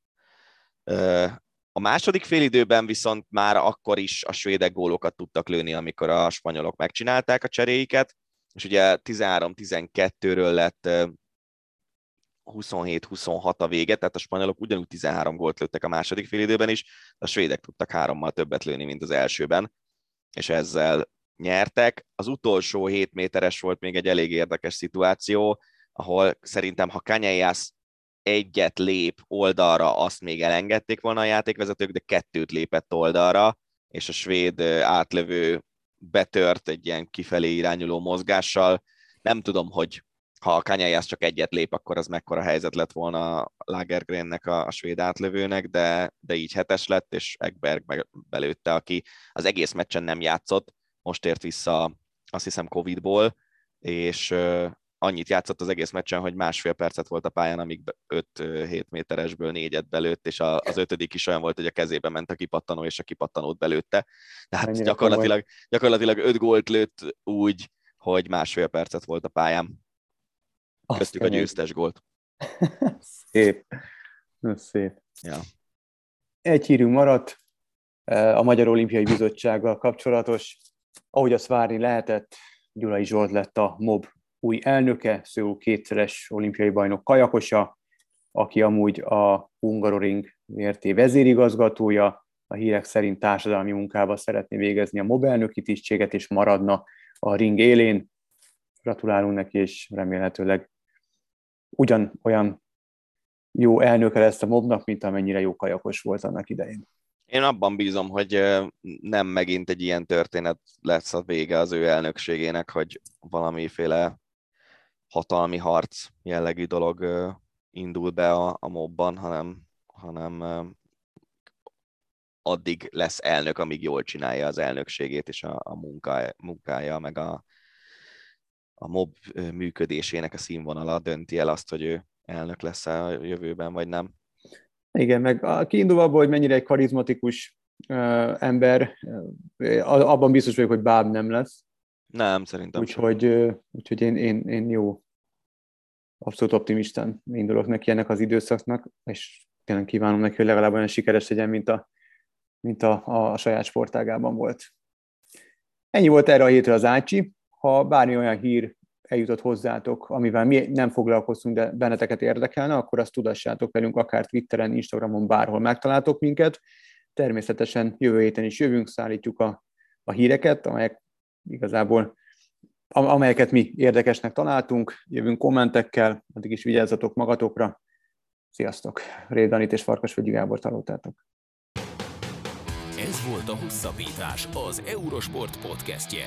A második félidőben viszont már akkor is a svédek gólokat tudtak lőni, amikor a spanyolok megcsinálták a cseréiket, és ugye 13-12-ről lett 27-26 a vége, tehát a spanyolok ugyanúgy 13 gólt lőttek a második félidőben is, a svédek tudtak hárommal többet lőni, mint az elsőben, és ezzel nyertek. Az utolsó 7 méteres volt még egy elég érdekes szituáció, ahol szerintem, ha Kanyajász egyet lép oldalra, azt még elengedték volna a játékvezetők, de kettőt lépett oldalra, és a svéd átlövő betört egy ilyen kifelé irányuló mozgással. Nem tudom, hogy ha a Kanyajász csak egyet lép, akkor az mekkora helyzet lett volna Lagergrennek, a, a svéd átlövőnek, de, de így hetes lett, és Ekberg meg belőtte, aki az egész meccsen nem játszott, most ért vissza azt hiszem Covid-ból, és annyit játszott az egész meccsen, hogy másfél percet volt a pályán, amíg 5-7 méteresből négyet belőtt, és az ötödik is olyan volt, hogy a kezébe ment a kipattanó, és a kipattanót belőtte. Tehát gyakorlatilag, gyakorlatilag öt gólt lőtt úgy, hogy másfél percet volt a pályán. Köztük a győztes gólt. szép. Szép. Ja. Egy hírünk maradt, a Magyar Olimpiai Bizottsággal kapcsolatos. Ahogy azt várni lehetett, Gyulai Zsolt lett a MOB új elnöke, Szó kétszeres olimpiai bajnok kajakosa, aki amúgy a Hungaroring VRT vezérigazgatója, a hírek szerint társadalmi munkába szeretné végezni a MOB elnöki tisztséget, és maradna a ring élén. Gratulálunk neki, és remélhetőleg ugyan olyan jó elnöke lesz a mobnak, mint amennyire jó kajakos volt annak idején. Én abban bízom, hogy nem megint egy ilyen történet lesz a vége az ő elnökségének, hogy valamiféle hatalmi harc jellegű dolog indul be a, a mobban, hanem, hanem addig lesz elnök, amíg jól csinálja az elnökségét és a, a munkája, munkája, meg a, a mob működésének a színvonala dönti el azt, hogy ő elnök lesz a jövőben, vagy nem. Igen, meg kiindulva abból, hogy mennyire egy karizmatikus ember, abban biztos vagyok, hogy báb nem lesz. Nem, szerintem Úgyhogy, uh, úgyhogy én, én, én jó, abszolút optimistán indulok neki ennek az időszaknak, és tényleg kívánom neki, hogy legalább olyan sikeres legyen, mint a, mint a, a saját sportágában volt. Ennyi volt erre a hétre az Ácsi. Ha bármi olyan hír eljutott hozzátok, amivel mi nem foglalkoztunk, de benneteket érdekelne, akkor azt tudassátok velünk akár Twitteren, Instagramon, bárhol megtaláltok minket. Természetesen jövő héten is jövünk, szállítjuk a, a híreket, amelyek igazából amelyeket mi érdekesnek találtunk. Jövünk kommentekkel, addig is vigyázzatok magatokra. Sziasztok! Rédanit és Farkas vagy Gábor találtátok. Ez volt a Hosszabbítás, az Eurosport podcastje.